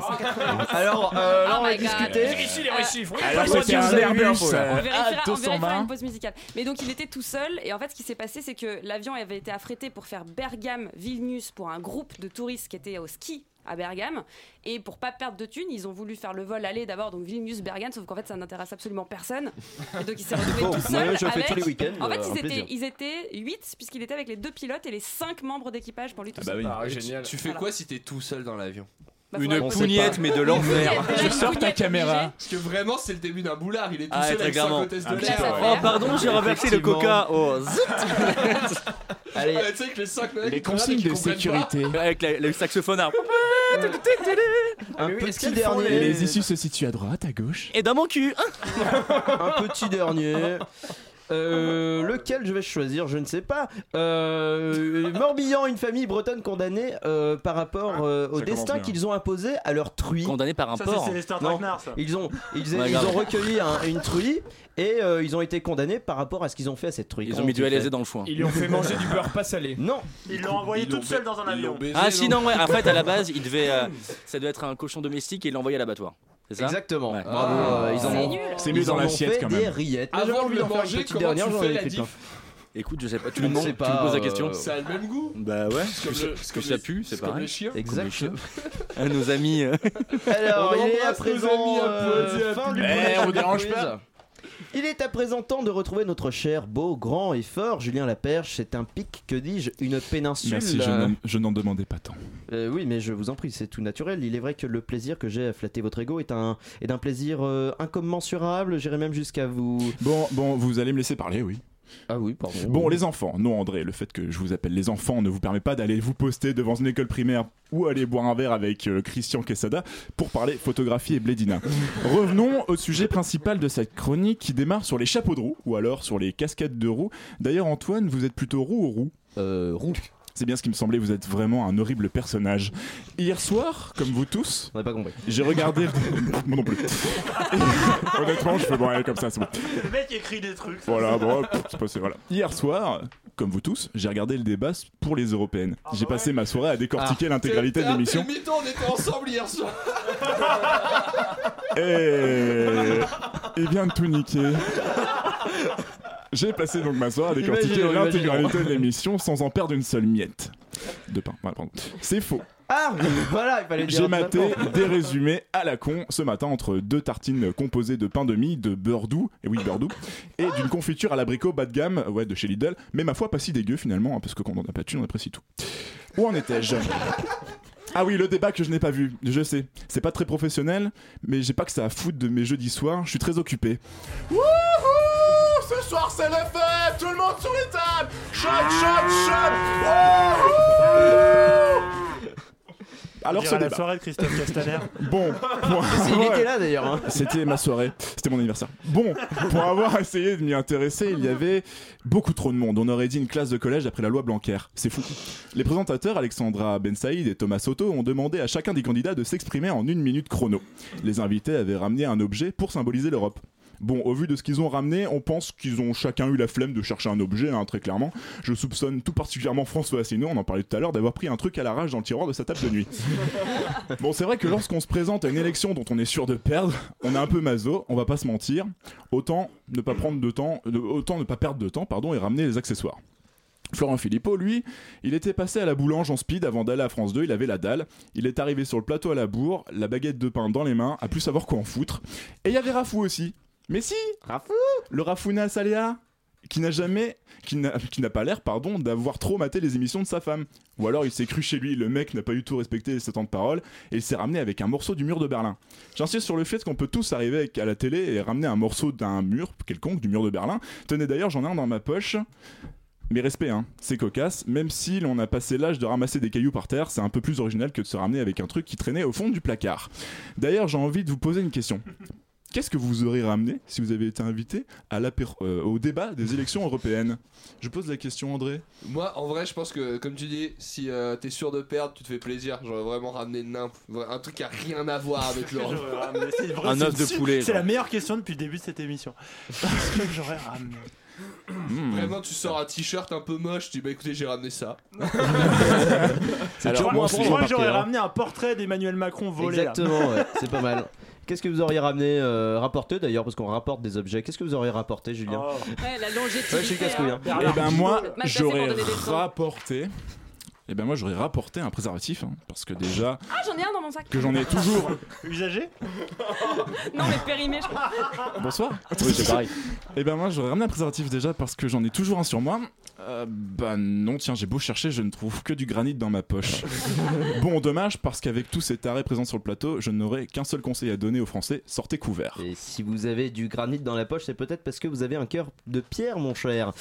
Alors, euh, là, Oh on va discuter. Vérifie les chiffres. Oui, Alors, moi un. On vérifiera, à on vérifiera 220. une pause musicale. Mais donc il était tout seul et en fait ce qui s'est passé c'est que l'avion avait été affrété pour faire Bergame Vilnius pour un groupe de touristes qui étaient au ski à Bergame. Et pour pas perdre de thunes ils ont voulu faire le vol aller d'abord donc Vilnius Bergame sauf qu'en fait ça n'intéresse absolument personne. Et donc il s'est retrouvé Bon, tout seul je avec tous les week-ends, en fait euh, ils étaient, ils étaient 8 puisqu'il était avec les deux pilotes et les 5 membres d'équipage pour lui tout Ah bah seul. oui. Ah, tu- Tu fais quoi si t'es tout seul dans l'avion? Bah, Une pougnette, mais de l'enfer. Je sors ta caméra. Parce que vraiment, c'est le début d'un boulard. Il est tout Ah, seul très avec sa clairement. hôtesse de Un l'air. ouais. Oh, pardon, j'ai renversé le coca. Oh, zut. <laughs> Allez. Ah, tu sais que les 5 mecs Les qui regardent et consignes de sécurité. Avec la- le saxophonard. Un oui, est-ce petit dernier. Les issues se situent à droite, à gauche. Et dans mon cul. Un petit dernier. <laughs> Euh, lequel je vais choisir, je ne sais pas. Euh, <laughs> Morbihan, une famille bretonne condamnée euh, par rapport euh, au destin qu'ils ont imposé à leur truie. Condamné par un Ça, porc. c'est Non, ça. ils ont, ils, ils ont recueilli un- une truie et euh, ils ont été condamnés par rapport à ce qu'ils ont fait à cette truie. Ils ont mis du LSD dans le foin. Ils lui ont fait <laughs> manger du beurre pas salé. Non, Ils l'ont envoyé toute seule dans un avion. Ah si non <laughs> ouais en fait à la base il devait euh, ça devait être un cochon domestique et il l'a envoyé à l'abattoir c'est ça exactement. Ouais. Bravo, Ah, euh, ils en c'est ont. C'est mieux dans l'assiette quand des même. rillettes. Mais j'avais Avant de le manger, comment dernière, tu fais ai la diff écoute je sais pas tu me demandes sais tu pas, me poses la euh, question Ça a le même goût. bah ouais plus comme ça pue c'est c'est comme pareil les chiens. Exactement. <laughs> à nos amis euh. Alors, On il est à présent amis à euh, fin du Eh, on dérange pas. Il est à présent temps de retrouver notre cher, beau, grand et fort Julien Laperche. C'est un pic, que dis-je, une péninsule. Merci, je euh, n'en- je n'en demandais pas tant. euh, oui, mais je vous en prie, c'est tout naturel. Il est vrai que le plaisir que j'ai à flatter votre ego est un est d'un plaisir euh, incommensurable. J'irai même jusqu'à vous. Bon, bon, vous allez me laisser parler, oui. Ah oui, pardon. Bon, les enfants, non André, le fait que je vous appelle les enfants ne vous permet pas d'aller vous poster devant une école primaire ou aller boire un verre avec euh, Christian Quesada pour parler photographie et blédina. <laughs> Revenons au sujet principal de cette chronique qui démarre sur les chapeaux de roue ou alors sur les casquettes de roue. D'ailleurs, Antoine, vous êtes plutôt roue ou roue? Euh, roux. C'est bien ce qui me semblait, vous êtes vraiment un horrible personnage. Hier soir, comme vous tous, On n'a pas compris. j'ai regardé. Moi <laughs> non plus. <laughs> Honnêtement, je fais bon, allez, comme ça, c'est bon. Le mec écrit des trucs. Voilà, bon, c'est passé, voilà. Hier soir, comme vous tous, j'ai regardé le débat pour les européennes. J'ai passé ma soirée à décortiquer l'intégralité de l'émission. on était ensemble hier soir. Et il vient de tout niquer. <laughs> J'ai passé donc ma soirée à décortiquer l'intégralité de l'émission sans en perdre une seule miette. De pain, voilà, pardon. C'est faux. Ah, voilà, il fallait dire. J'ai maté des résumés à la con ce matin entre deux tartines composées de pain de mie, de beurre doux, et oui beurre doux, et d'une confiture à l'abricot bas de gamme, ouais de chez Lidl, mais ma foi pas si dégueu finalement, hein, parce que quand on n'a pas de thune on apprécie tout. Où en étais-je? Ah oui, le débat que je n'ai pas vu, je sais. C'est pas très professionnel, mais j'ai pas que ça à foutre de mes jeudis soirs, je suis très occupé. Wouhou Ce soir c'est le fête Tout le monde sur les tables Shot, shot, shot Wouhou Alors ce la débat. soirée de Christophe Castaner. <laughs> Bon, pour Il avoir- était là d'ailleurs. hein. C'était ma soirée, c'était mon anniversaire. Bon, pour avoir essayé de m'y intéresser, il y avait beaucoup trop de monde. On aurait dit une classe de collège après la loi Blanquer. C'est fou. Les présentateurs Alexandra Ben Saïd et Thomas Soto ont demandé à chacun des candidats de s'exprimer en une minute chrono. Les invités avaient ramené un objet pour symboliser l'Europe. Bon, au vu de ce qu'ils ont ramené, on pense qu'ils ont chacun eu la flemme de chercher un objet, hein, très clairement. Je soupçonne tout particulièrement François Asselineau, on en parlait tout à l'heure, d'avoir pris un truc à l'arrache dans le tiroir de sa table de nuit. <laughs> Bon, c'est vrai que lorsqu'on se présente à une élection dont on est sûr de perdre, on est un peu maso, on va pas se mentir. Autant ne pas prendre de temps, de- autant ne pas perdre de temps, pardon, et ramener les accessoires. Florent Philippot, lui, il était passé à la boulange en speed avant d'aller à France 2, il avait la dalle. Il est arrivé sur le plateau à la bourre, la baguette de pain dans les mains, à plus savoir quoi en foutre. Et il y avait Rafou aussi. Mais si Rafou Le Rafouna Saléa qui n'a jamais, qui n'a pas l'air, pardon, d'avoir trop maté les émissions de sa femme. Ou alors il s'est cru chez lui, le mec n'a pas du tout respecté ses temps de parole, et il s'est ramené avec un morceau du mur de Berlin. J'insiste sur le fait qu'on peut tous arriver à la télé et ramener un morceau d'un mur quelconque, du mur de Berlin. Tenez d'ailleurs, j'en ai un dans ma poche. Mais respect, hein, c'est cocasse. Même si l'on a passé l'âge de ramasser des cailloux par terre, c'est un peu plus original que de se ramener avec un truc qui traînait au fond du placard. D'ailleurs, j'ai envie de vous poser une question. Qu'est-ce que vous aurez ramené si vous avez été invité à euh, au débat des élections européennes? Je pose la question, André. Moi, en vrai, je pense que, comme tu dis, si euh, t'es sûr de perdre, tu te fais plaisir. J'aurais vraiment ramené. Un truc qui a rien à voir avec <laughs> l'Europe. Un os de poulet, C'est la meilleure question depuis le début de cette émission. <laughs> Qu'est-ce que j'aurais ramené Hmm. Vraiment, tu sors un t-shirt un peu moche, tu dis bah écoutez, j'ai ramené ça. <laughs> C'est Alors, moi, bon, j'aurais hein. ramené un portrait d'Emmanuel Macron volé. Exactement, ouais, c'est pas mal. Qu'est-ce que vous auriez ramené, euh, rapporté d'ailleurs, parce qu'on rapporte des objets. Qu'est-ce que vous auriez rapporté, Julien Ouais, la longévité. Ouais, je suis casse-couille, hein. Et ben moi, j'aurais rapporté. Et ben moi, j'aurais rapporté un préservatif, hein, parce que déjà Ah, j'en ai un dans mon sac. que j'en ai toujours. <laughs> Usagé <laughs> Non, mais périmé, je crois. Bonsoir. Oui, c'est pareil. Et ben moi, j'aurais ramené un préservatif déjà parce que j'en ai toujours un sur moi. Euh, bah non, tiens, j'ai beau chercher, je ne trouve que du granit dans ma poche. <laughs> bon, dommage parce qu'avec tous ces tarés présents sur le plateau, je n'aurais qu'un seul conseil à donner aux Français sortez couverts. Et si vous avez du granit dans la poche, c'est peut-être parce que vous avez un cœur de pierre, mon cher.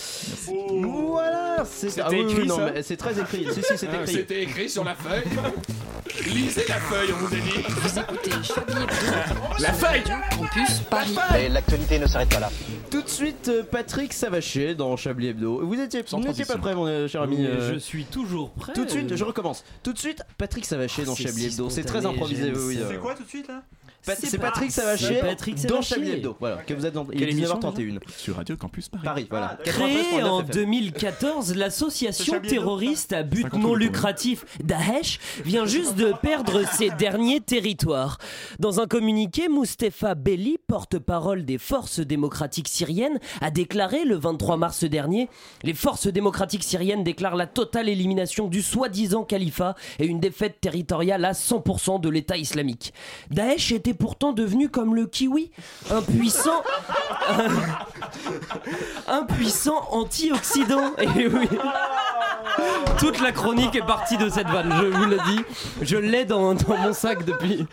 Voilà, c'est ah oui, c'est très écrit. Si, si, c'est Ah, écrit. C'était écrit sur la feuille. Lisez la feuille, on vous a dit. Vous écoutez Chablis Hebdo La feuille Campus Paris. Et l'actualité ne s'arrête pas là. Tout de suite, euh, Patrick Savaché dans Chablis Hebdo. Vous étiez, vous n'étiez pas prêt, mon euh, cher ami. Euh, Je suis toujours prêt. Tout de suite, je recommence. Tout de suite, Patrick Savaché Ah, dans c'est Chablis si Hebdo. C'est très improvisé. C'est quoi tout de suite là? C'est Patrick Patrick dans. Chablis Hebdo. Voilà, que vous êtes dans. Il est Quelle émission, 19h31. Sur Radio Campus Paris. Paris, voilà. Créée 93.9 en FM. 2014, l'association terroriste à but 50 non euros, lucratif Daesh vient juste de perdre ses <laughs> derniers territoires. Dans un communiqué, Mustapha Belli, porte-parole des forces démocratiques syriennes, a déclaré le 23 mars dernier Les forces démocratiques syriennes déclarent la totale élimination du soi-disant califat et une défaite territoriale à 100% de l'État islamique. Daesh était pourtant devenu comme le kiwi, un puissant un puissant anti-oxydant. Et oui. Toute la chronique est partie de cette vanne, je vous le dis. Je l'ai dans, mon sac depuis.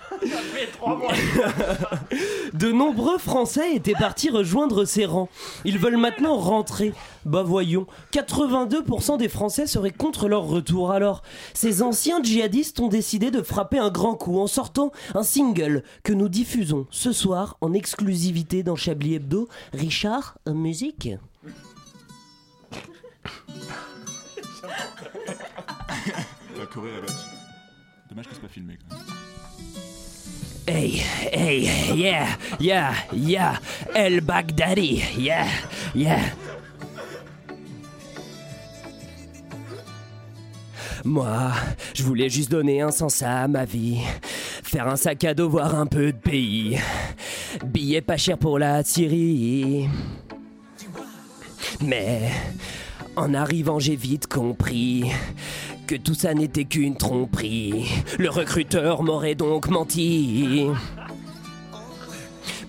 De nombreux Français étaient partis rejoindre ces rangs. Ils veulent maintenant rentrer. Bah voyons, 82% des Français seraient contre leur retour. Alors, ces anciens djihadistes ont décidé de frapper un grand coup en sortant un single que nous diffusons ce soir en exclusivité dans Chablis Hebdo. Richard, musique La Corée avec. Dommage que c'est pas filmé. Quand même. Hey, hey, yeah, yeah, yeah, El Baghdadi, yeah, yeah. Moi, je voulais juste donner un sens à ma vie. Faire un sac à dos, voir un peu de pays. Billets pas chers pour la Syrie. Mais en arrivant, j'ai vite compris que tout ça n'était qu'une tromperie. Le recruteur m'aurait donc menti.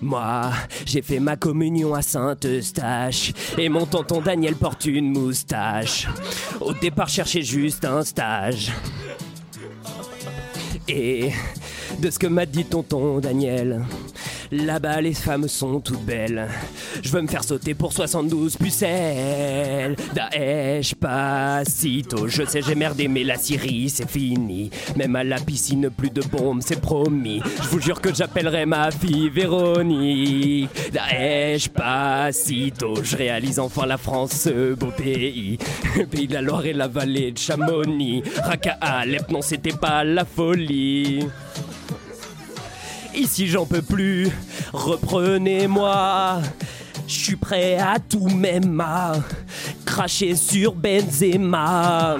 Moi, j'ai fait ma communion à Saint-Eustache et mon tonton Daniel porte une moustache. Au départ, cherchais juste un stage. Et de ce que m'a dit tonton Daniel, là-bas les femmes sont toutes belles. Je veux me faire sauter pour 72 pucelles. Daesh, pas sitôt. Je sais, j'ai merdé, mais la Syrie, c'est fini. Même à la piscine, plus de bombes, c'est promis. Je vous jure que j'appellerai ma fille Véronique. Daesh, pas sitôt. Je réalise enfin la France, ce beau pays. Le pays de la Loire et la vallée de Chamonix. Raqqa, Alep, non, c'était pas la folie. Ici j'en peux plus, reprenez-moi. Je suis prêt à tout même à cracher sur Benzema.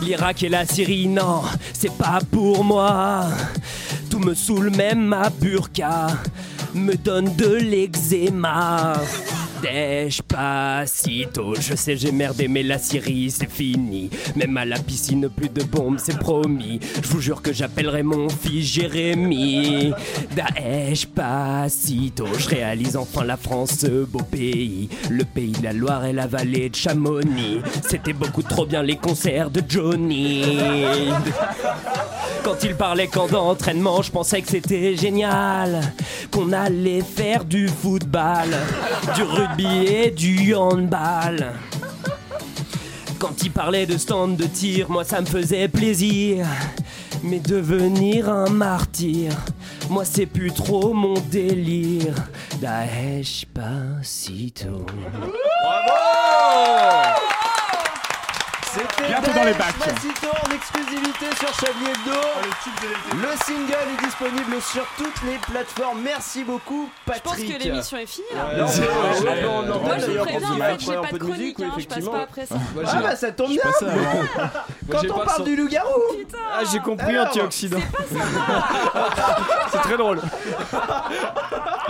L'Irak et la Syrie, non, c'est pas pour moi. Tout me saoule, même ma burqa me donne de l'eczéma. Despacito, je sais j'ai merdé mais la Syrie c'est fini. Même à la piscine plus de bombes c'est promis. Je vous jure que j'appellerai mon fils Jérémy. Daesh Pacito Je réalise enfin la France ce beau pays. Le pays de la Loire et la vallée de Chamonix. C'était beaucoup trop bien les concerts de Johnny quand il parlait camp d'entraînement, je pensais que c'était génial. Qu'on allait faire du football, du rugby et du handball. Quand il parlait de stand de tir, moi ça me faisait plaisir. Mais devenir un martyr, moi c'est plus trop mon délire. Daesh Pacito. C'était Bientôt dans les bacs. En exclusivité sur Chablis Hebdo. Le single est disponible sur toutes les plateformes. Merci beaucoup, Je Patrick. pense que l'émission est finie là. Non, C'est mais, vrai, euh, j'ai- on en Moi je vous préviens, en fait, j'ai pas de chronique, hein, je passe pas après ça. Ah j'ai- bah ça tombe Je bien. <laughs> Quand on parle du loup-garou. Ah, j'ai compris antioxydant. <laughs> C'est très drôle. <laughs>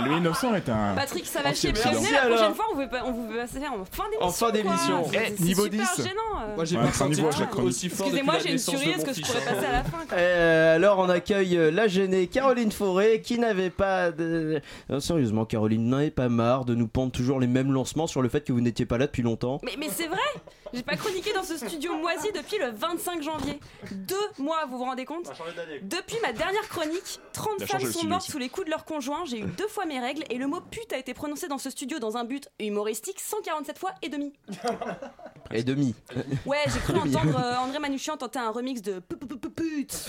Le 1900 est un. Patrick, ça va chier. Antioxydant. Prévenez, la prochaine fois, on vous, on vous passer en fin d'émission. En fin d'émission. C'est- Eh, c'est niveau super 10. gênant. euh. Moi j'ai pas c'est un senti aussi fort Excusez-moi, j'ai une tuerie. Est-ce que je pourrais passer à la fin Euh, alors on accueille euh, la gênée Caroline Forêt qui n'avait pas sérieusement Caroline, n'avez pas marre de nous pendre toujours les mêmes lancements sur le fait que vous n'étiez pas là depuis longtemps Mais, mais c'est vrai J'ai pas chroniqué dans ce studio moisi depuis le 25 janvier. Deux mois, vous vous rendez compte? Depuis ma dernière chronique, 30 Il a femmes sont mortes aussi. sous les coups de leurs conjoints, j'ai eu deux fois mes règles et le mot pute a été prononcé dans ce studio dans un but humoristique 147 fois et demi. <laughs> Et demi. Ouais, j'ai cru <laughs> entendre euh, André Manouchian tenter un remix de pu- pu- pu- pu- pute.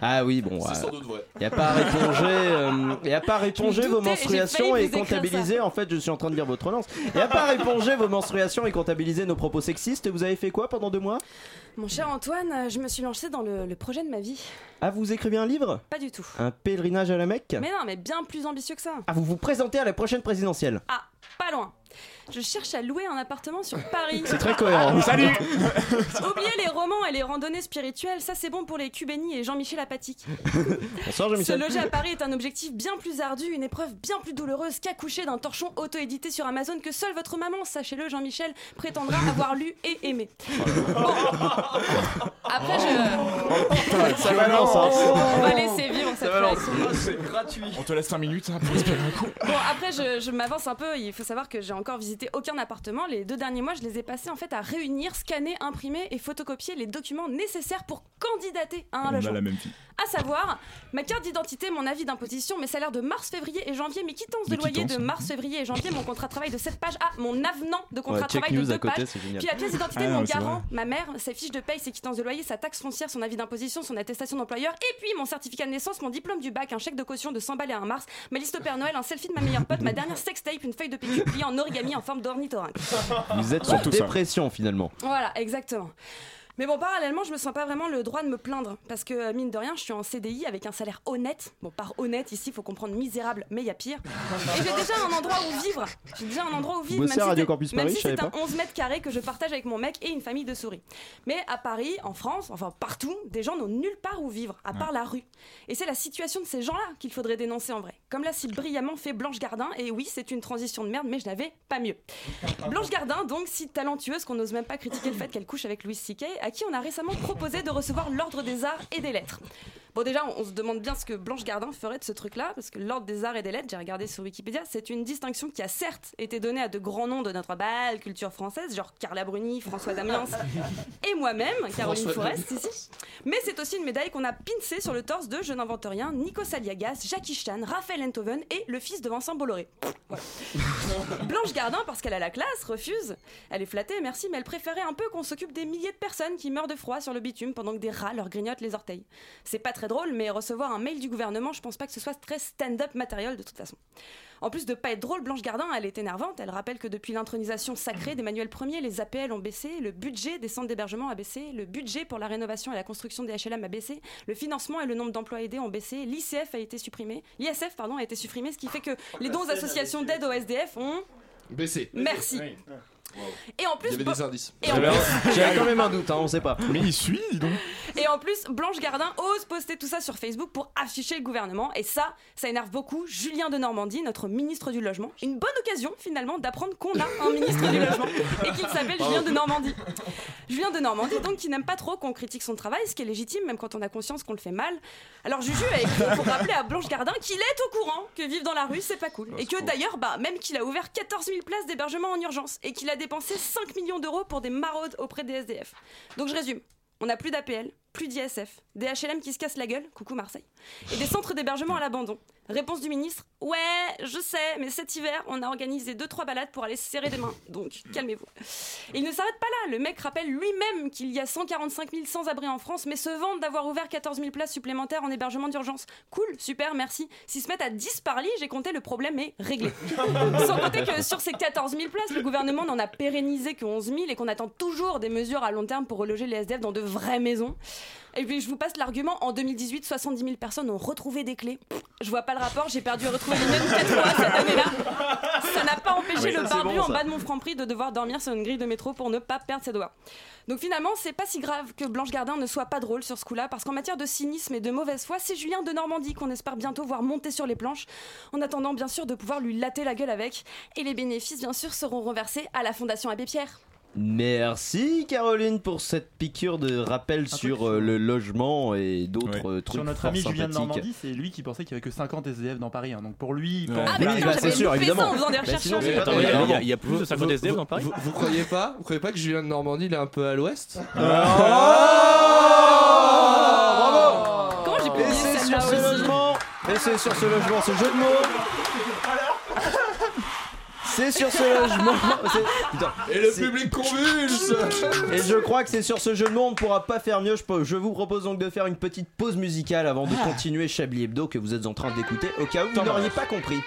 Ah oui, bon. C'est euh, sans doute vrai. Il n'y a pas à réponger, euh, y a pas à réponger vos menstruations et comptabiliser. En fait, je suis en train de lire votre relance. Il n'y a pas à réponger vos menstruations et comptabiliser nos propos sexistes. Vous avez fait quoi pendant deux mois? Mon cher Antoine, je me suis lancée dans le, le projet de ma vie. Ah, vous écrivez un livre? Pas du tout. Un pèlerinage à la Mecque? Mais non, mais bien plus ambitieux que ça. Ah, vous vous présentez à la prochaine présidentielle? Ah, pas loin. Je cherche à louer un appartement sur Paris. C'est très cohérent. <laughs> Salut <laughs> Oubliez les romans et les randonnées spirituelles, ça c'est bon pour les Cubéni et Jean-Michel Apatique. <laughs> Bonsoir Se Jean-Michel. loger à Paris est un objectif bien plus ardu, une épreuve bien plus douloureuse qu'accoucher d'un torchon auto-édité sur Amazon que seule votre maman, sachez-le Jean-Michel, prétendra avoir lu et aimé. Bon. Après je... Ça balance, hein. On va laisser vivre cette réaction. C'est gratuit. On te laisse 5 minutes hein, pour respirer un coup. Bon, après, je, je m'avance un peu. Il faut savoir que j'ai encore visité aucun appartement. Les deux derniers mois, je les ai passés en fait à réunir, scanner, imprimer et photocopier les documents nécessaires pour candidater à un On a logement. la même fille. À savoir, ma carte d'identité, mon avis d'imposition, mes salaires de mars, février et janvier, mes quittances de loyer de mars, février et janvier, mon contrat de travail de 7 pages, ah, mon avenant de contrat Ouais, de travail de news 2 à côté, pages, puis la pièce d'identité Ah de mon garant, ma mère, sa fiche de paye, ses quittances de loyer, sa taxe foncière, son avis d'imposition, son attestation d'employeur, et puis mon certificat de naissance, mon diplôme du bac, un chèque de caution de 100 balles et un mars, ma liste au Père Noël, un selfie de ma meilleure pote, ma dernière sextape, une feuille de PQ pliée en origami en forme d'ornithorynque. Vous êtes ça. dépression finalement. Voilà, exactement. Mais bon, parallèlement, je me sens pas vraiment le droit de me plaindre parce que euh, mine de rien, je suis en CDI avec un salaire honnête. Bon, par honnête ici, faut comprendre misérable, mais il y a pire. Et j'ai déjà un endroit où vivre. J'ai déjà un endroit où vivre, bossez même si Radio c'est- Campus même Paris, si c'est un pas. 11 mètres carrés que je partage avec mon mec et une famille de souris. Mais à Paris, en France, enfin partout, des gens n'ont nulle part où vivre, à part la rue. Et c'est la situation de ces gens-là qu'il faudrait dénoncer en vrai. Comme l'a si brillamment fait Blanche Gardin, et oui, c'est une transition de merde, mais je n'avais pas mieux. Blanche Gardin, donc si talentueuse qu'on n'ose même pas critiquer le fait qu'elle couche avec Louis C.K., à qui on a récemment proposé de recevoir l'ordre des arts et des lettres. Bon déjà, on, on se demande bien ce que Blanche Gardin ferait de ce truc-là, parce que l'ordre des arts et des lettres, j'ai regardé sur Wikipédia, c'est une distinction qui a certes été donnée à de grands noms de notre belle culture française, genre Carla Bruni, François Damiens et moi-même, Caroline Forest, ici. Mais c'est aussi une médaille qu'on a pincée sur le torse de, je n'invente rien, Nico Saliagas, Jackie Chan, Raphaël Enthoven et le fils de Vincent Bolloré. Voilà. <laughs> Blanche Gardin, parce qu'elle a la classe, refuse. Elle est flattée, merci, mais elle préférait un peu qu'on s'occupe des milliers de personnes qui meurent de froid sur le bitume pendant que des rats leur grignotent les orteils. C'est pas très drôle, mais recevoir un mail du gouvernement, je pense pas que ce soit très stand-up matériel de toute façon. En plus de pas être drôle, Blanche Gardin, elle est énervante. Elle rappelle que depuis l'intronisation sacrée d'Emmanuel Ier, les APL ont baissé, le budget des centres d'hébergement a baissé, le budget pour la rénovation et la construction des HLM a baissé, le financement et le nombre d'emplois aidés ont baissé, l'ICF a été supprimé, l'ISF pardon a été supprimé, ce qui fait que les dons aux associations d'aide au SDF ont Baissé. Merci. Et en plus, Il y avait des indices. J'ai quand même un doute, hein, on sait pas. Mais il suit, dis donc. Et en plus, Blanche Gardin ose poster tout ça sur Facebook pour afficher le gouvernement. Et ça, ça énerve beaucoup Julien de Normandie, notre ministre du Logement. Une bonne occasion, finalement, d'apprendre qu'on a un ministre du Logement et qu'il s'appelle Julien de Normandie. Julien de Normandie, donc, qui n'aime pas trop qu'on critique son travail, ce qui est légitime, même quand on a conscience qu'on le fait mal. Alors, Juju a écrit pour rappeler à Blanche Gardin qu'il est au courant que vivre dans la rue, c'est pas cool. Et que d'ailleurs, bah, même qu'il a ouvert 14 000 places d'hébergement en urgence et qu'il a dépensé 5 millions d'euros pour des maraudes auprès des SDF. Donc, je résume. On n'a plus d'APL, plus d'ISF, des HLM qui se cassent la gueule, coucou Marseille, et des centres d'hébergement à l'abandon. Réponse du ministre Ouais, je sais, mais cet hiver, on a organisé 2-3 balades pour aller se serrer des mains, donc <laughs> calmez-vous. Il ne s'arrête pas là, le mec rappelle lui-même qu'il y a 145 000 sans-abri en France, mais se vante d'avoir ouvert 14 000 places supplémentaires en hébergement d'urgence. Cool, super, merci. S'ils se mettent à 10 par lit, j'ai compté, le problème est réglé. <laughs> Sans compter que sur ces 14 000 places, le gouvernement n'en a pérennisé que 11 000 et qu'on attend toujours des mesures à long terme pour reloger les SDF dans de vraies maisons. Et puis je vous passe l'argument, en 2018, 70 000 personnes ont retrouvé des clés. Pff, Je vois pas le rapport, j'ai perdu et retrouvé les mêmes 4 fois cette année-là. Ça n'a pas empêché le barbu bon, en bas de mon franc-prix de devoir dormir sur une grille de métro pour ne pas perdre ses doigts. Donc finalement, c'est pas si grave que Blanche Gardin ne soit pas drôle sur ce coup-là, parce qu'en matière de cynisme et de mauvaise foi, c'est Julien de Normandie qu'on espère bientôt voir monter sur les planches, en attendant bien sûr de pouvoir lui latter la gueule avec, et les bénéfices bien sûr seront reversés à la Fondation Abbé Pierre. Merci Caroline pour cette piqûre de rappel sur euh, le logement et d'autres trucs Sur notre ami Julien de. Normandie, c'est lui qui pensait qu'il y avait que 50 SDF dans Paris. hein. Donc pour lui, Ouais. Ah, Bah, c'est sûr, évidemment. il y a- plus de 50 SDF dans Paris vous, vous croyez pas Vous croyez pas que Julien de Normandie il est un peu à l'ouest? Bravo Comment j'ai pu Et c'est sur ce logement Et c'est sur ce logement, ce jeu de mots C'est sur ce logement. <laughs> Putain, Et le public convulse. Et je crois que c'est sur ce jeu de mots on ne pourra pas faire mieux. Je, peux- je vous propose donc de faire une petite pause musicale avant de continuer Chablis Hebdo que vous êtes en train d'écouter au cas où vous n'auriez pas compris.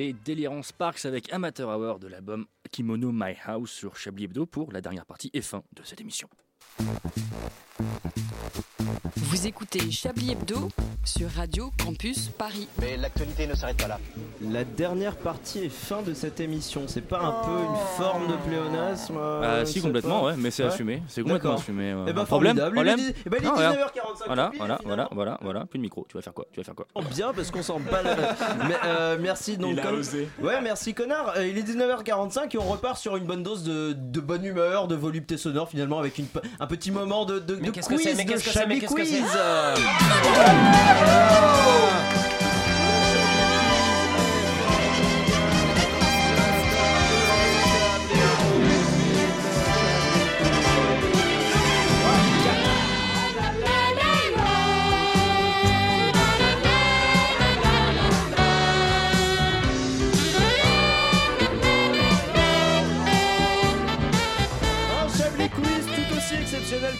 Les Delirant Sparks avec Amateur Hour de l'album Kimono My House sur Chablis Hebdo pour la dernière partie et fin de cette émission. Vous écoutez Chablis Hebdo sur Radio Campus Paris. Mais l'actualité ne s'arrête pas là. La dernière partie est fin de cette émission. C'est pas un peu une forme de pléonasme euh, Ah je si complètement pas. ouais mais c'est Ouais. assumé c'est complètement assumé ouais. Eh ben, Un problème formidable. problème Il est dix- eh ben, il est Non, regarde. 19h45 voilà pile, voilà voilà voilà voilà plus de micro tu vas faire quoi? Tu vas faire quoi? Oh, bien parce qu'on s'en bat la <laughs> Mais, euh, merci donc Il a comme- osé. Ouais merci connard Euh, Il est 19h45 et on repart sur une bonne dose de, de bonne humeur De volupté sonore finalement Avec une, un petit moment de, de, de qu'est-ce que c'est Mais qu'est-ce que c'est Mais qu'est-ce que c'est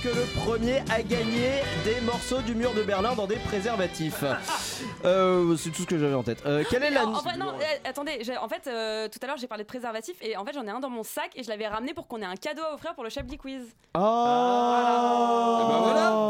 que le premier a gagné des morceaux du mur de Berlin dans des préservatifs. <laughs> Euh, c'est tout ce que j'avais en tête. Euh, quelle est la... En, en vrai, non, euh, attendez, en fait, euh, tout à l'heure j'ai parlé de préservatif et en fait j'en ai un dans mon sac et je l'avais ramené pour qu'on ait un cadeau à offrir pour le Chablis Quiz. Oh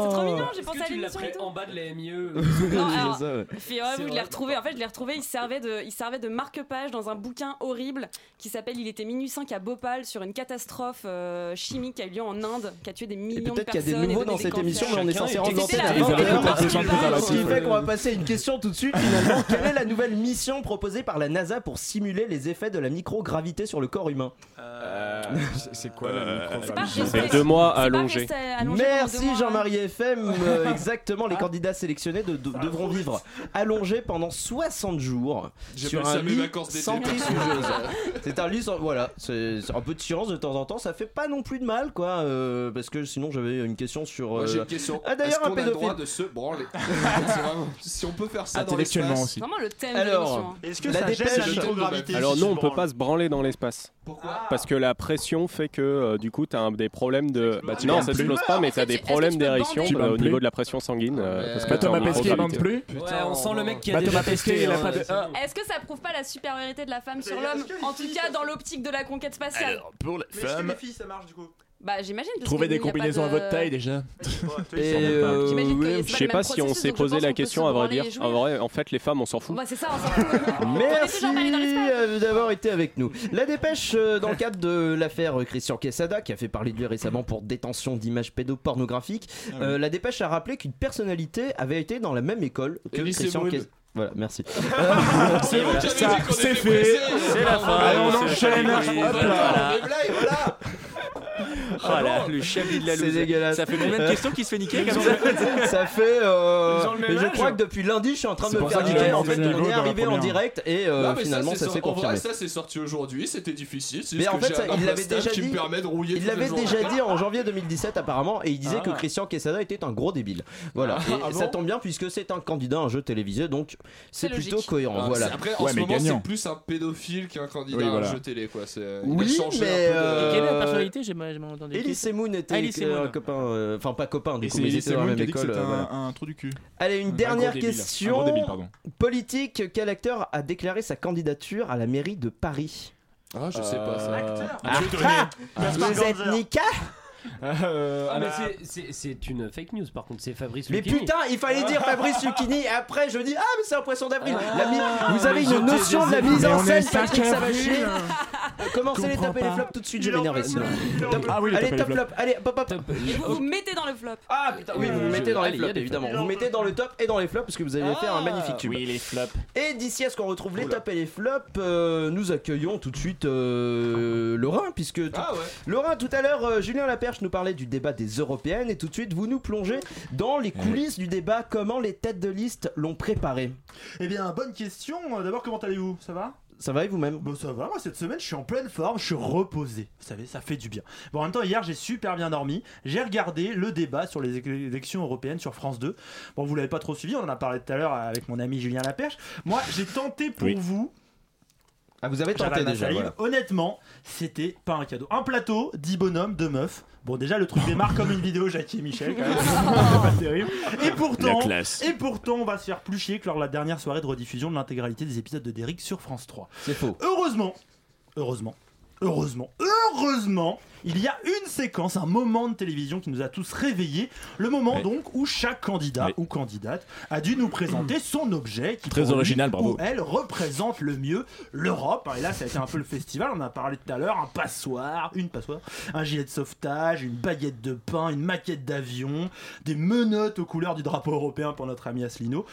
C'est trop mignon, j'ai pensé que à tu l'as l'émission en bas de la MIE <laughs> Non, alors, ça, ouais. Puis, ouais, C'est oui, je l'ai retrouvé. En fait, je l'ai retrouvé. Il servait de, il servait de marque-page dans un bouquin horrible qui s'appelle Il était minuit 5 à Bhopal sur une catastrophe euh, chimique qui a eu lieu en Inde, qui a tué des millions de peut-être qu'il y a des nouveaux dans cette émission, mais on est censé rendre l'antenne à la 20 bonne heures. heure. Ce qui fait qu'on va passer à une question tout de suite finalement. <laughs> Quelle est la nouvelle mission proposée par la NASA pour simuler les effets de la microgravité sur le corps humain <laughs> C'est quoi la microgravité C'est deux mois allongés. allongé Merci mois, Jean-Marie FM. <laughs> Euh, exactement, les candidats sélectionnés de- devront vivre allongés pendant 60 jours sur un lit centrifugeuse. C'est un lit sans... Voilà, c'est un peu de silence de temps en temps, ça fait pas non plus de mal quoi, euh, parce que sinon j'avais une question sur... Moi j'ai euh, une question. Ah Est-ce d'ailleurs un qu'on a le droit pédophile. de se branler <laughs> Si on peut faire ça dans Intellectuellement l'espace. aussi. Vraiment le thème Alors, hein. Est-ce que La ça gêne la dépêche- microgravité Alors non, on peut pas se branler dans l'espace. Pourquoi Parce que la pression fait que euh, du coup, tu as des problèmes de. Bah, tu non, ça explose pas, mais tu as des problèmes d'érection euh, au niveau de la pression sanguine. euh, parce que Bah, Thomas Pesquet, il bande plus. Ouais, on sent le mec qui a Bah, déjà Thomas testé. Pesquet, il a pas de. Ah. Est-ce que ça prouve pas la supériorité de la femme sur l'homme En tout cas, dans l'optique de la conquête spatiale? pour les filles ça marche du coup? Bah, j'imagine. parce Trouvez que des nous, y a pas combinaisons à de- votre taille déjà. <laughs> Et, euh, J'imagine c'est Je sais le pas si on processus, s'est donc je posé pense la qu'on peut question se à vrai branler dire. jouer. En vrai, en fait, les femmes, on s'en fout. Bah, c'est ça, on s'en fout. <laughs> Merci toujours pas allé dans l'espace. euh, d'avoir été avec nous. La dépêche euh, dans le cadre de l'affaire Christian Quesada qui a fait parler de lui récemment pour détention d'images pédopornographiques. euh, la dépêche a rappelé qu'une personnalité avait été dans la même école que Elise Christian. Quesada. Voilà, merci. <laughs> C'est voilà. bon, j'avais Ça, dit qu'on c'est était. C'est la fin. Allez, on c'est enchaîne. Hop là. Voilà. Oh là, le chablis de la C'est loose. dégueulasse. Ça fait combien de questions qui se fait niquer comme ça <laughs> Ça fait. euh, mais je crois que depuis lundi, je suis en train de C'est me faire niquer. En fait, on est arrivé en direct et euh, finalement, ça c'est s'est confirmé. ça c'est sorti aujourd'hui, c'était difficile. c'est Mais en fait, il l'avait déjà dit. me permet de rouiller Il l'avait déjà dit en janvier 2017 apparemment et il disait Ah. que Christian Quesada était un gros débile. Voilà. Ah, et ah ça tombe bien puisque c'est un candidat à un jeu télévisé donc c'est C'est plutôt cohérent. Ah, voilà. c'est- Après, en ce moment, c'est plus un pédophile qu'un candidat à un jeu télé, quoi. C'est, Oui, mais, euh, Quelle est la personnalité? J'ai pas j'ai entendu. Elise Semoun était Ah, Elise euh, Semoun. un copain, euh, enfin pas copain du Et coup, c'est mais ils étaient dans la même école. euh, un trou du cul. Allez, une Un dernière gros débile. Un question gros débile, pardon. politique. Quel acteur a déclaré sa candidature à la mairie de Paris? Ah, je sais pas ça. Acteur Ah, ah, Vous êtes Nika <laughs> Euh, Ah, mais ah, c'est- une fake news par contre, c'est Fabrice Mais Lucchini. putain, il fallait dire Fabrice <laughs> Lucchini et après je dis ah mais c'est un poisson d'avril. Mi- Vous avez mais une notion de la mise en mais scène, Patrick 5 Savachier. avril. Euh, Commencez les Comprends taper les flops tout de suite, je vais m'énerver Ah oui, les Allez, les top flops. flop. Allez, pop pop. Vous vous mettez dans le flop. Ah putain, oui, vous vous mettez dans les flops évidemment. Vous mettez dans le top et dans les flops parce que vous avez fait un magnifique tube. Oui, les flops. Et d'ici à ce qu'on retrouve les tops et les flops, euh, nous accueillons tout de suite euh, Laurent, puisque Ah. Laurent, tout à l'heure, Julien Nous parlait du débat des européennes, et tout de suite, vous nous plongez dans les coulisses du débat, comment les têtes de liste l'ont préparé? Eh bien, bonne question. D'abord, comment allez-vous? Ça va? Ça va et vous-même? Bon, ça va, moi cette semaine je suis en pleine forme, je suis reposé. Vous savez, ça fait du bien. Bon, en même temps, hier j'ai super bien dormi. J'ai regardé le débat sur les élections européennes sur France 2. Bon, vous l'avez pas trop suivi, on en a parlé tout à l'heure avec mon ami Julien Laperche. Moi, j'ai tenté pour Oui. vous Ah, vous avez tenté déjà, salive. voilà. Honnêtement, c'était pas un cadeau. Un plateau, 10 bonhommes, 2 meufs. Bon, déjà, le truc démarre comme une vidéo Jackie et Michel, quand même. <laughs> C'est pas terrible. Et pourtant, et pourtant, on va se faire plus chier que lors de la dernière soirée de rediffusion de l'intégralité des épisodes de Derrick sur France 3. C'est faux. Heureusement, heureusement, heureusement, heureusement, il y a une séquence, un moment de télévision qui nous a tous réveillés. Le moment donc où chaque candidat ou candidate a dû nous présenter son objet qui Très lui original, bravo. elle représente le mieux l'Europe. Et là, ça a été un peu le festival. On en a parlé tout à l'heure. Un passoire, une passoire, un gilet de sauvetage, une baguette de pain, une maquette d'avion, des menottes aux couleurs du drapeau européen pour notre ami Asselineau.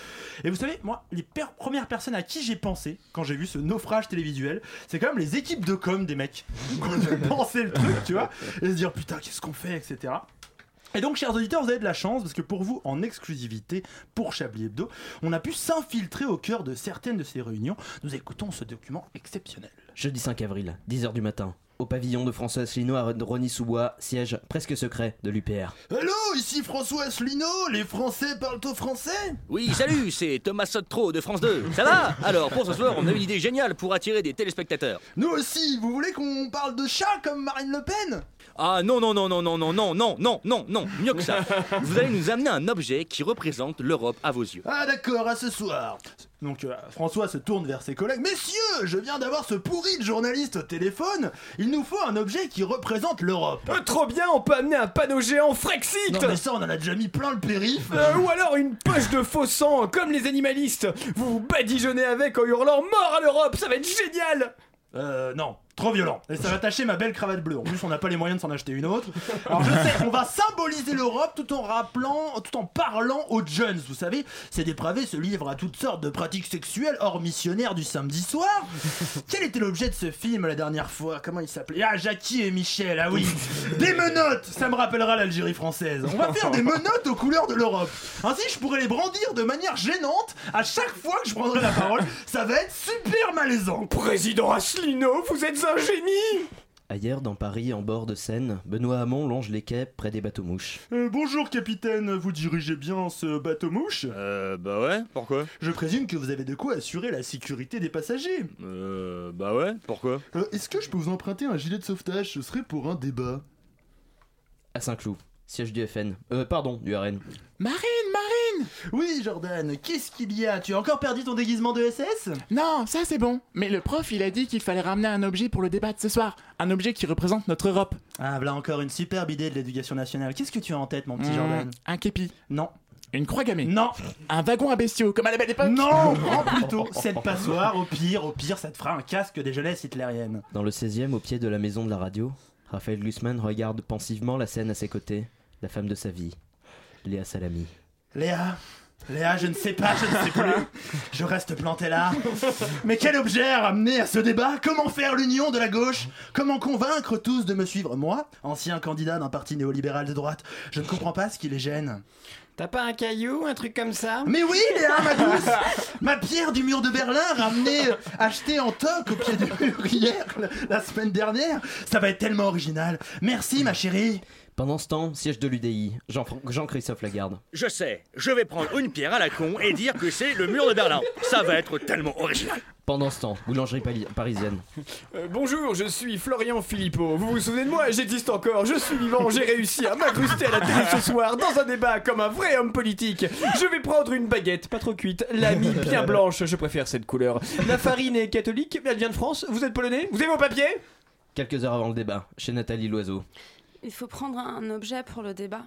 Et vous savez, moi, les per- premières personnes à qui j'ai pensé quand j'ai vu ce naufrage télévisuel, c'est quand même les équipes de com des mecs. Quand j'ai <laughs> pensé le truc, tu vois, et se dire putain, qu'est-ce qu'on fait, etc. Et donc, chers auditeurs, vous avez de la chance parce que pour vous, en exclusivité pour Chablis Hebdo, on a pu s'infiltrer au cœur de certaines de ces réunions. Nous écoutons ce document exceptionnel. Jeudi 5 avril, 10h du matin. Au pavillon de François Asselineau à Rony-sous-Bois, siège presque secret de l'UPR. Allô, ici François Asselineau, les Français parlent au français? Oui, salut, c'est Thomas Sotro de France 2. Ça va? Alors, pour ce soir, on a une idée géniale pour attirer des téléspectateurs. Nous aussi, vous voulez qu'on parle de chat comme Marine Le Pen? Ah non, non, non, non, non, non, non, non, non, non, non, mieux que ça. Vous allez nous amener un objet qui représente l'Europe à vos yeux. Ah d'accord, à ce soir. Donc euh, François se tourne vers ses collègues. Messieurs, je viens d'avoir ce pourri de journaliste au téléphone. Il nous faut un objet qui représente l'Europe. Euh, trop bien, on peut amener un panneau géant Frexit Non mais ça, on en a déjà mis plein le périph. Euh, ou alors une poche de faux sang, comme les animalistes. Vous vous badigeonnez avec en hurlant mort à l'Europe, ça va être génial. Euh, non, trop violent. Et ça va tâcher ma belle cravate bleue. En plus, on n'a pas les moyens de s'en acheter une autre. Alors, je <laughs> sais, on va symboliser l'Europe tout en rappelant, tout en parlant aux jeunes. Vous savez, ces dépravés se livrent à toutes sortes de pratiques sexuelles hors missionnaires du samedi soir. Quel était l'objet de ce film la dernière fois? Comment il s'appelait? Ah, Jackie et Michel, ah oui. Des menottes Ça me rappellera l'Algérie française. On va faire des menottes aux couleurs de l'Europe. Ainsi, je pourrais les brandir de manière gênante à chaque fois que je prendrai la parole. Ça va être super malaisant. Président Asselineau, vous êtes un génie! Ailleurs, dans Paris, en bord de Seine, Benoît Hamon longe les quais près des bateaux-mouches. Euh, bonjour capitaine, vous dirigez bien ce bateau-mouche Euh, bah ouais, pourquoi? Je présume que vous avez de quoi assurer la sécurité des passagers. Euh, bah ouais, pourquoi? Euh, Est-ce que je peux vous emprunter un gilet de sauvetage? Ce serait pour un débat. À Saint-Cloud, siège du FN. Euh, pardon, du RN. Marine, Marine Oui Jordan, qu'est-ce qu'il y a? Tu as encore perdu ton déguisement de SS Non, ça c'est bon. Mais le prof, il a dit qu'il fallait ramener un objet pour le débat de ce soir. Un objet qui représente notre Europe. Ah, voilà encore une superbe idée de l'éducation nationale. Qu'est-ce que tu as en tête, mon petit Mmh, Jordan? Un képi. Non. Une croix gammée. Non. Un wagon à bestiaux, comme à la belle époque. Non Prends plutôt cette passoire, au pire, au pire, ça te fera un casque des jeunesses hitlériennes. Dans le 16e, au pied de la maison de la radio, Raphaël Glucksmann regarde pensivement la scène à ses côtés, la femme de sa vie, Léa Salami. Léa Léa, je ne sais pas, je ne sais plus. Je reste planté là. Mais quel objet a ramené à ce débat? Comment faire l'union de la gauche? Comment convaincre tous de me suivre? Moi, ancien candidat d'un parti néolibéral de droite, je ne comprends pas ce qui les gêne. T'as pas un caillou, un truc comme ça Mais oui, Léa, ma douce Ma pierre du mur de Berlin, ramenée, achetée en toc au pied du mur hier, la, semaine dernière. Ça va être tellement original. Merci, ma chérie. Pendant ce temps, siège de l'UDI, Jean- Jean-Christophe Lagarde. Je sais, je vais prendre une pierre à la con et dire que c'est le mur de Berlin. Ça va être tellement original. Pendant ce temps, boulangerie parisienne. <laughs> Euh, bonjour, je suis Florian Philippot. Vous vous souvenez de moi? J'existe encore, je suis vivant, j'ai réussi à m'incruster à la télé ce soir dans un débat comme un vrai homme politique. Je vais prendre une baguette, pas trop cuite, l'ami bien blanche, je préfère cette couleur. La farine est catholique, elle vient de France, vous êtes polonais? Vous avez vos papiers? Quelques heures avant le débat, chez Nathalie Loiseau. Il faut prendre un objet pour le débat.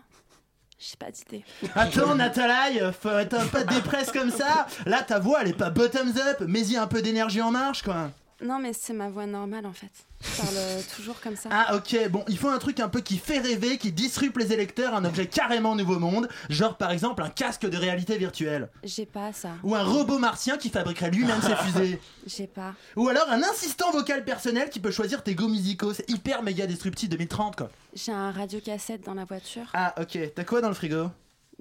J'ai pas d'idée. Attends, Nathalie, faut être un peu dépresse comme ça. Là, ta voix, elle est pas bottoms up, mais y a un peu d'énergie en marche, quoi. Non, mais c'est ma voix normale en fait. Je parle euh, toujours comme ça. Ah ok, bon, il faut un truc un peu qui fait rêver, qui disrupte les électeurs, un objet carrément nouveau monde, genre par exemple un casque de réalité virtuelle. J'ai pas ça. Ou un robot martien qui fabriquerait lui-même ses <laughs> fusées. J'ai pas. Ou alors un assistant vocal personnel qui peut choisir tes goûts musicaux, c'est hyper méga disruptif 2030 quoi. J'ai un radiocassette dans la voiture. Ah ok, t'as quoi dans le frigo?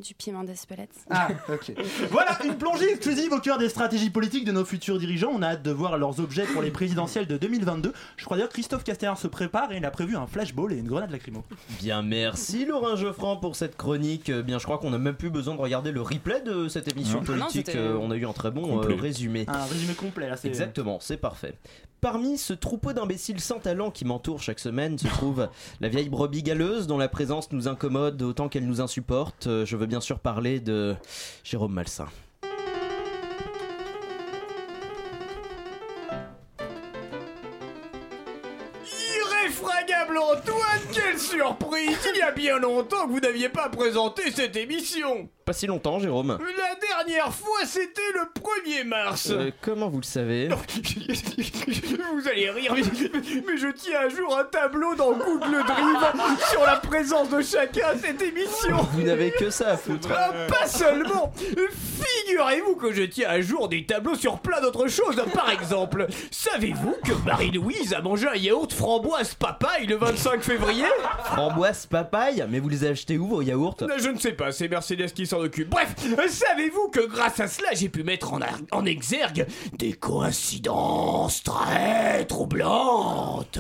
Du piment d'Espelette. Ah, ok. <laughs> Voilà, une plongée exclusive au cœur des stratégies politiques de nos futurs dirigeants. On a hâte de voir leurs objets pour les présidentielles de 2022. Je crois d'ailleurs que Christophe Castaner se prépare et il a prévu un flashball et une grenade lacrymo. Bien, merci Laurent Geoffrand pour cette chronique. Euh, Bien, je crois qu'on n'a même plus besoin de regarder le replay de cette émission Non. politique. Non, c'était- Euh, on a eu un très bon euh, résumé. Un résumé complet là, c'est Exactement, c'est parfait. Parmi ce troupeau d'imbéciles sans talent qui m'entoure chaque semaine se trouve la vieille brebis galeuse dont la présence nous incommode autant qu'elle nous insupporte. Euh, Je veux bien sûr parler de Jérôme Malsain. Irréfragable Antoine, quelle surprise Il y a bien longtemps que vous n'aviez pas présenté cette émission. Pas si longtemps, Jérôme. La dernière fois, c'était le 1er mars. Euh, comment vous le savez? <laughs> Vous allez rire, mais, mais je tiens à jour un tableau dans Google Drive sur la présence de chacun à cette émission. Vous n'avez que ça à foutre. Ah, pas seulement. Figurez-vous que je tiens à jour des tableaux sur plein d'autres choses. Par exemple, savez-vous que Marie-Louise a mangé un yaourt framboise papaye le 25 février? Framboise? Papaye Mais vous les achetés où vos yaourts? Je ne sais pas, c'est Mercedes qui s'en occupe. Bref, savez-vous que grâce à cela, j'ai pu mettre en, en exergue des coïncidences très troublantes?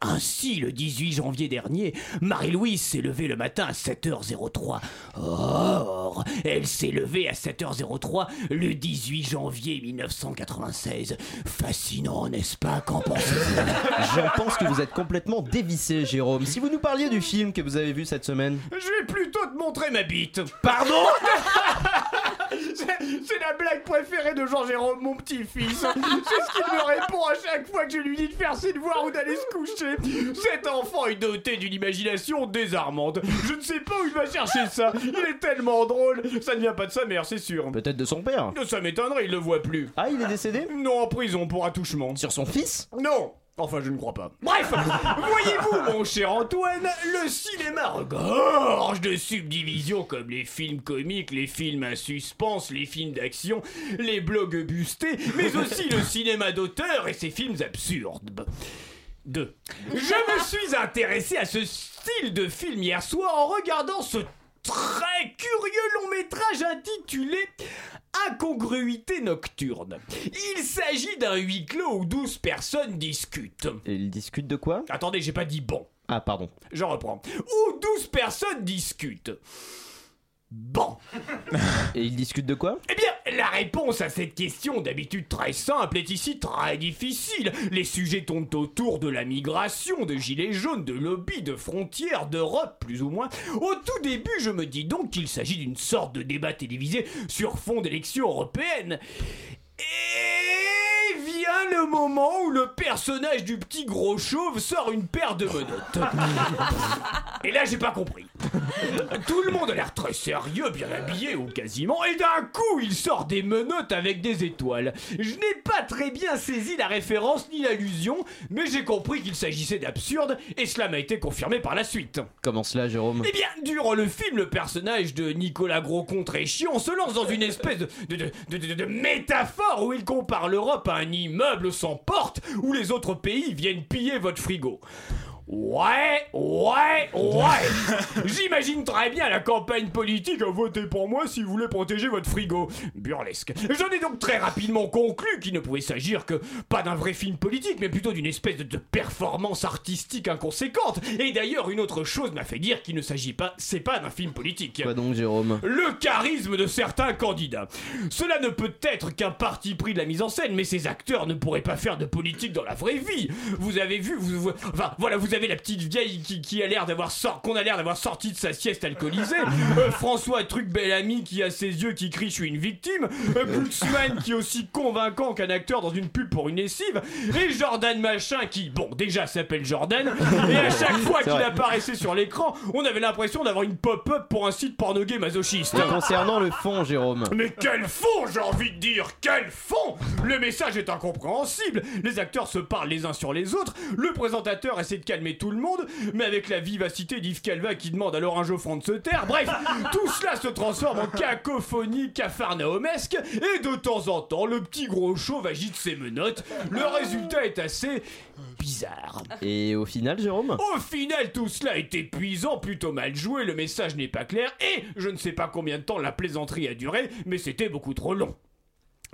Ainsi, le 18 janvier dernier, Marie-Louise s'est levée le matin à 7h03. Or, elle s'est levée à 7h03 le 18 janvier 1996. Fascinant, n'est-ce pas? Qu'en pensez-vous? <laughs> Je pense que vous êtes complètement dévissé, Jérôme. Si vous nous parliez du film que vous avez vu cette semaine. Je vais plutôt te montrer ma bite. Pardon? <laughs> C'est la blague préférée de Jean-Jérôme, mon petit-fils. C'est ce qu'il me répond à chaque fois que je lui dis de faire ses devoirs ou d'aller se coucher. Cet enfant est doté d'une imagination désarmante. Je ne sais pas où il va chercher ça. Il est tellement drôle. Ça ne vient pas de sa mère, c'est sûr. Peut-être de son père. Ça m'étonnerait, il le voit plus. Ah, il est décédé Non, en prison pour attouchement. Sur son fils Non Enfin, je ne crois pas. Bref, voyez-vous, mon cher Antoine, le cinéma regorge de subdivisions comme les films comiques, les films à suspense, les films d'action, les blogs bustés, mais aussi le cinéma d'auteur et ses films absurdes. 2. Je me suis intéressé à ce style de film hier soir en regardant ce très curieux long métrage intitulé Incongruité nocturne. Il s'agit d'un huis clos où 12 personnes discutent. Et il discute de quoi? Attendez, j'ai pas dit bon. Ah, pardon. Je reprends. Où 12 personnes discutent. Bon. <laughs> Et il discute de quoi? Eh bien, la réponse à cette question, d'habitude très simple, est ici très difficile. Les sujets tournent autour de la migration, de gilets jaunes, de lobby, de frontières, d'Europe, plus ou moins. Au tout début, je me dis donc qu'il s'agit d'une sorte de débat télévisé sur fond d'élections européennes. Et vient le moment où le personnage du petit gros chauve sort une paire de menottes. <laughs> Et là, j'ai pas compris. Tout le monde a l'air très sérieux, bien habillé ou quasiment, et d'un coup, il sort des menottes avec des étoiles. Je n'ai pas très bien saisi la référence ni l'allusion, mais j'ai compris qu'il s'agissait d'absurde, et cela m'a été confirmé par la suite. Comment cela, Jérôme? Eh bien, durant le film, le personnage de Nicolas Groscon très chiant se lance dans une espèce de, de, de- de- de- de métaphore où il compare l'Europe à un immeuble sans porte où les autres pays viennent piller votre frigo. Ouais, ouais, ouais. <laughs> J'imagine très bien la campagne politique à voter pour moi si vous voulez protéger votre frigo. Burlesque. J'en ai donc très rapidement conclu qu'il ne pouvait s'agir que pas d'un vrai film politique, mais plutôt d'une espèce de, de performance artistique inconséquente. Et d'ailleurs, une autre chose m'a fait dire qu'il ne s'agit pas, c'est pas d'un film politique. Quoi donc, Jérôme? Le charisme de certains candidats. Cela ne peut être qu'un parti pris de la mise en scène, mais ces acteurs ne pourraient pas faire de politique dans la vraie vie. Vous avez vu, vous, vous- enfin voilà, vous avez la petite vieille qui, qui a l'air d'avoir sort, qu'on a l'air d'avoir sorti de sa sieste alcoolisée. Euh, François Truc Bellamy qui a ses yeux qui crient je suis une victime. Euh, qui est aussi convaincant qu'un acteur dans une pub pour une lessive. Et Jordan Machin qui, bon, déjà s'appelle Jordan. Et à <laughs> chaque fois qu'il apparaissait sur l'écran, on avait l'impression d'avoir une pop-up pour un site porno gay masochiste. Et concernant le fond, Jérôme Mais quel fond, j'ai envie de dire, quel fond Le message est incompréhensible. Les acteurs se parlent les uns sur les autres. Le présentateur essaie de calmer calmer tout le monde, mais avec la vivacité d'Yves Calva qui demande à Laurent Geoffrand de se taire. Bref, <laughs> tout cela se transforme en cacophonie cafarnaumesque, et de temps en temps, le petit gros chauve agite ses menottes. Le résultat est assez bizarre. Et au final, Jérôme? Au final, tout cela est épuisant, plutôt mal joué, le message n'est pas clair, et je ne sais pas combien de temps la plaisanterie a duré, mais c'était beaucoup trop long.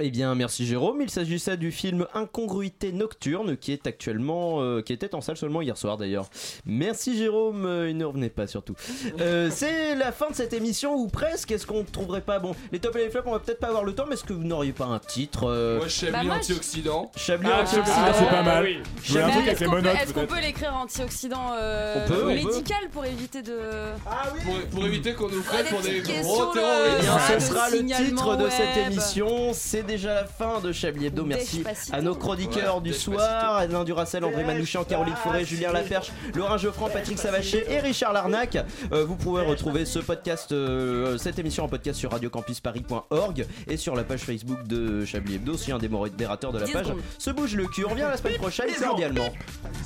Eh bien, merci Jérôme. Il s'agissait du film Incongruité nocturne qui est actuellement, euh, qui était en salle seulement hier soir d'ailleurs. Merci Jérôme. Euh, il ne revenait pas surtout. Euh, c'est la fin de cette émission ou presque. Est-ce qu'on ne trouverait pas bon les tops et les flops On va peut-être pas avoir le temps, mais est-ce que vous n'auriez pas un titre euh, Moi, Chablis Bah, antioxydant. Chablis Ah, antioxydant. Ah, c'est pas mal. oui. Est-ce les qu'on peut, monotes est-ce qu'on peut-être. peut l'écrire antioxydant euh, médical pour éviter de. Pour, pour éviter qu'on nous prenne des pour des gros terroristes. Eh bien, Ah, ce sera le titre de cette émission. C'est déjà la fin de Chablis Hebdo. Merci Despacito. à nos chroniqueurs Ouais, du Despacito. soir Alain Duracel, André Manouchian, Caroline Forêt, Julien Laperche, Laurent Geoffrand, Patrick Savaché et Richard Larnac. Euh, vous pouvez retrouver ce podcast, euh, cette émission en podcast sur radiocampusparis.org et sur la page Facebook de Chablis Hebdo. Si un des modérateurs de la 10 page se bouge le cul. On revient la semaine prochaine, cordialement.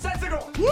7 secondes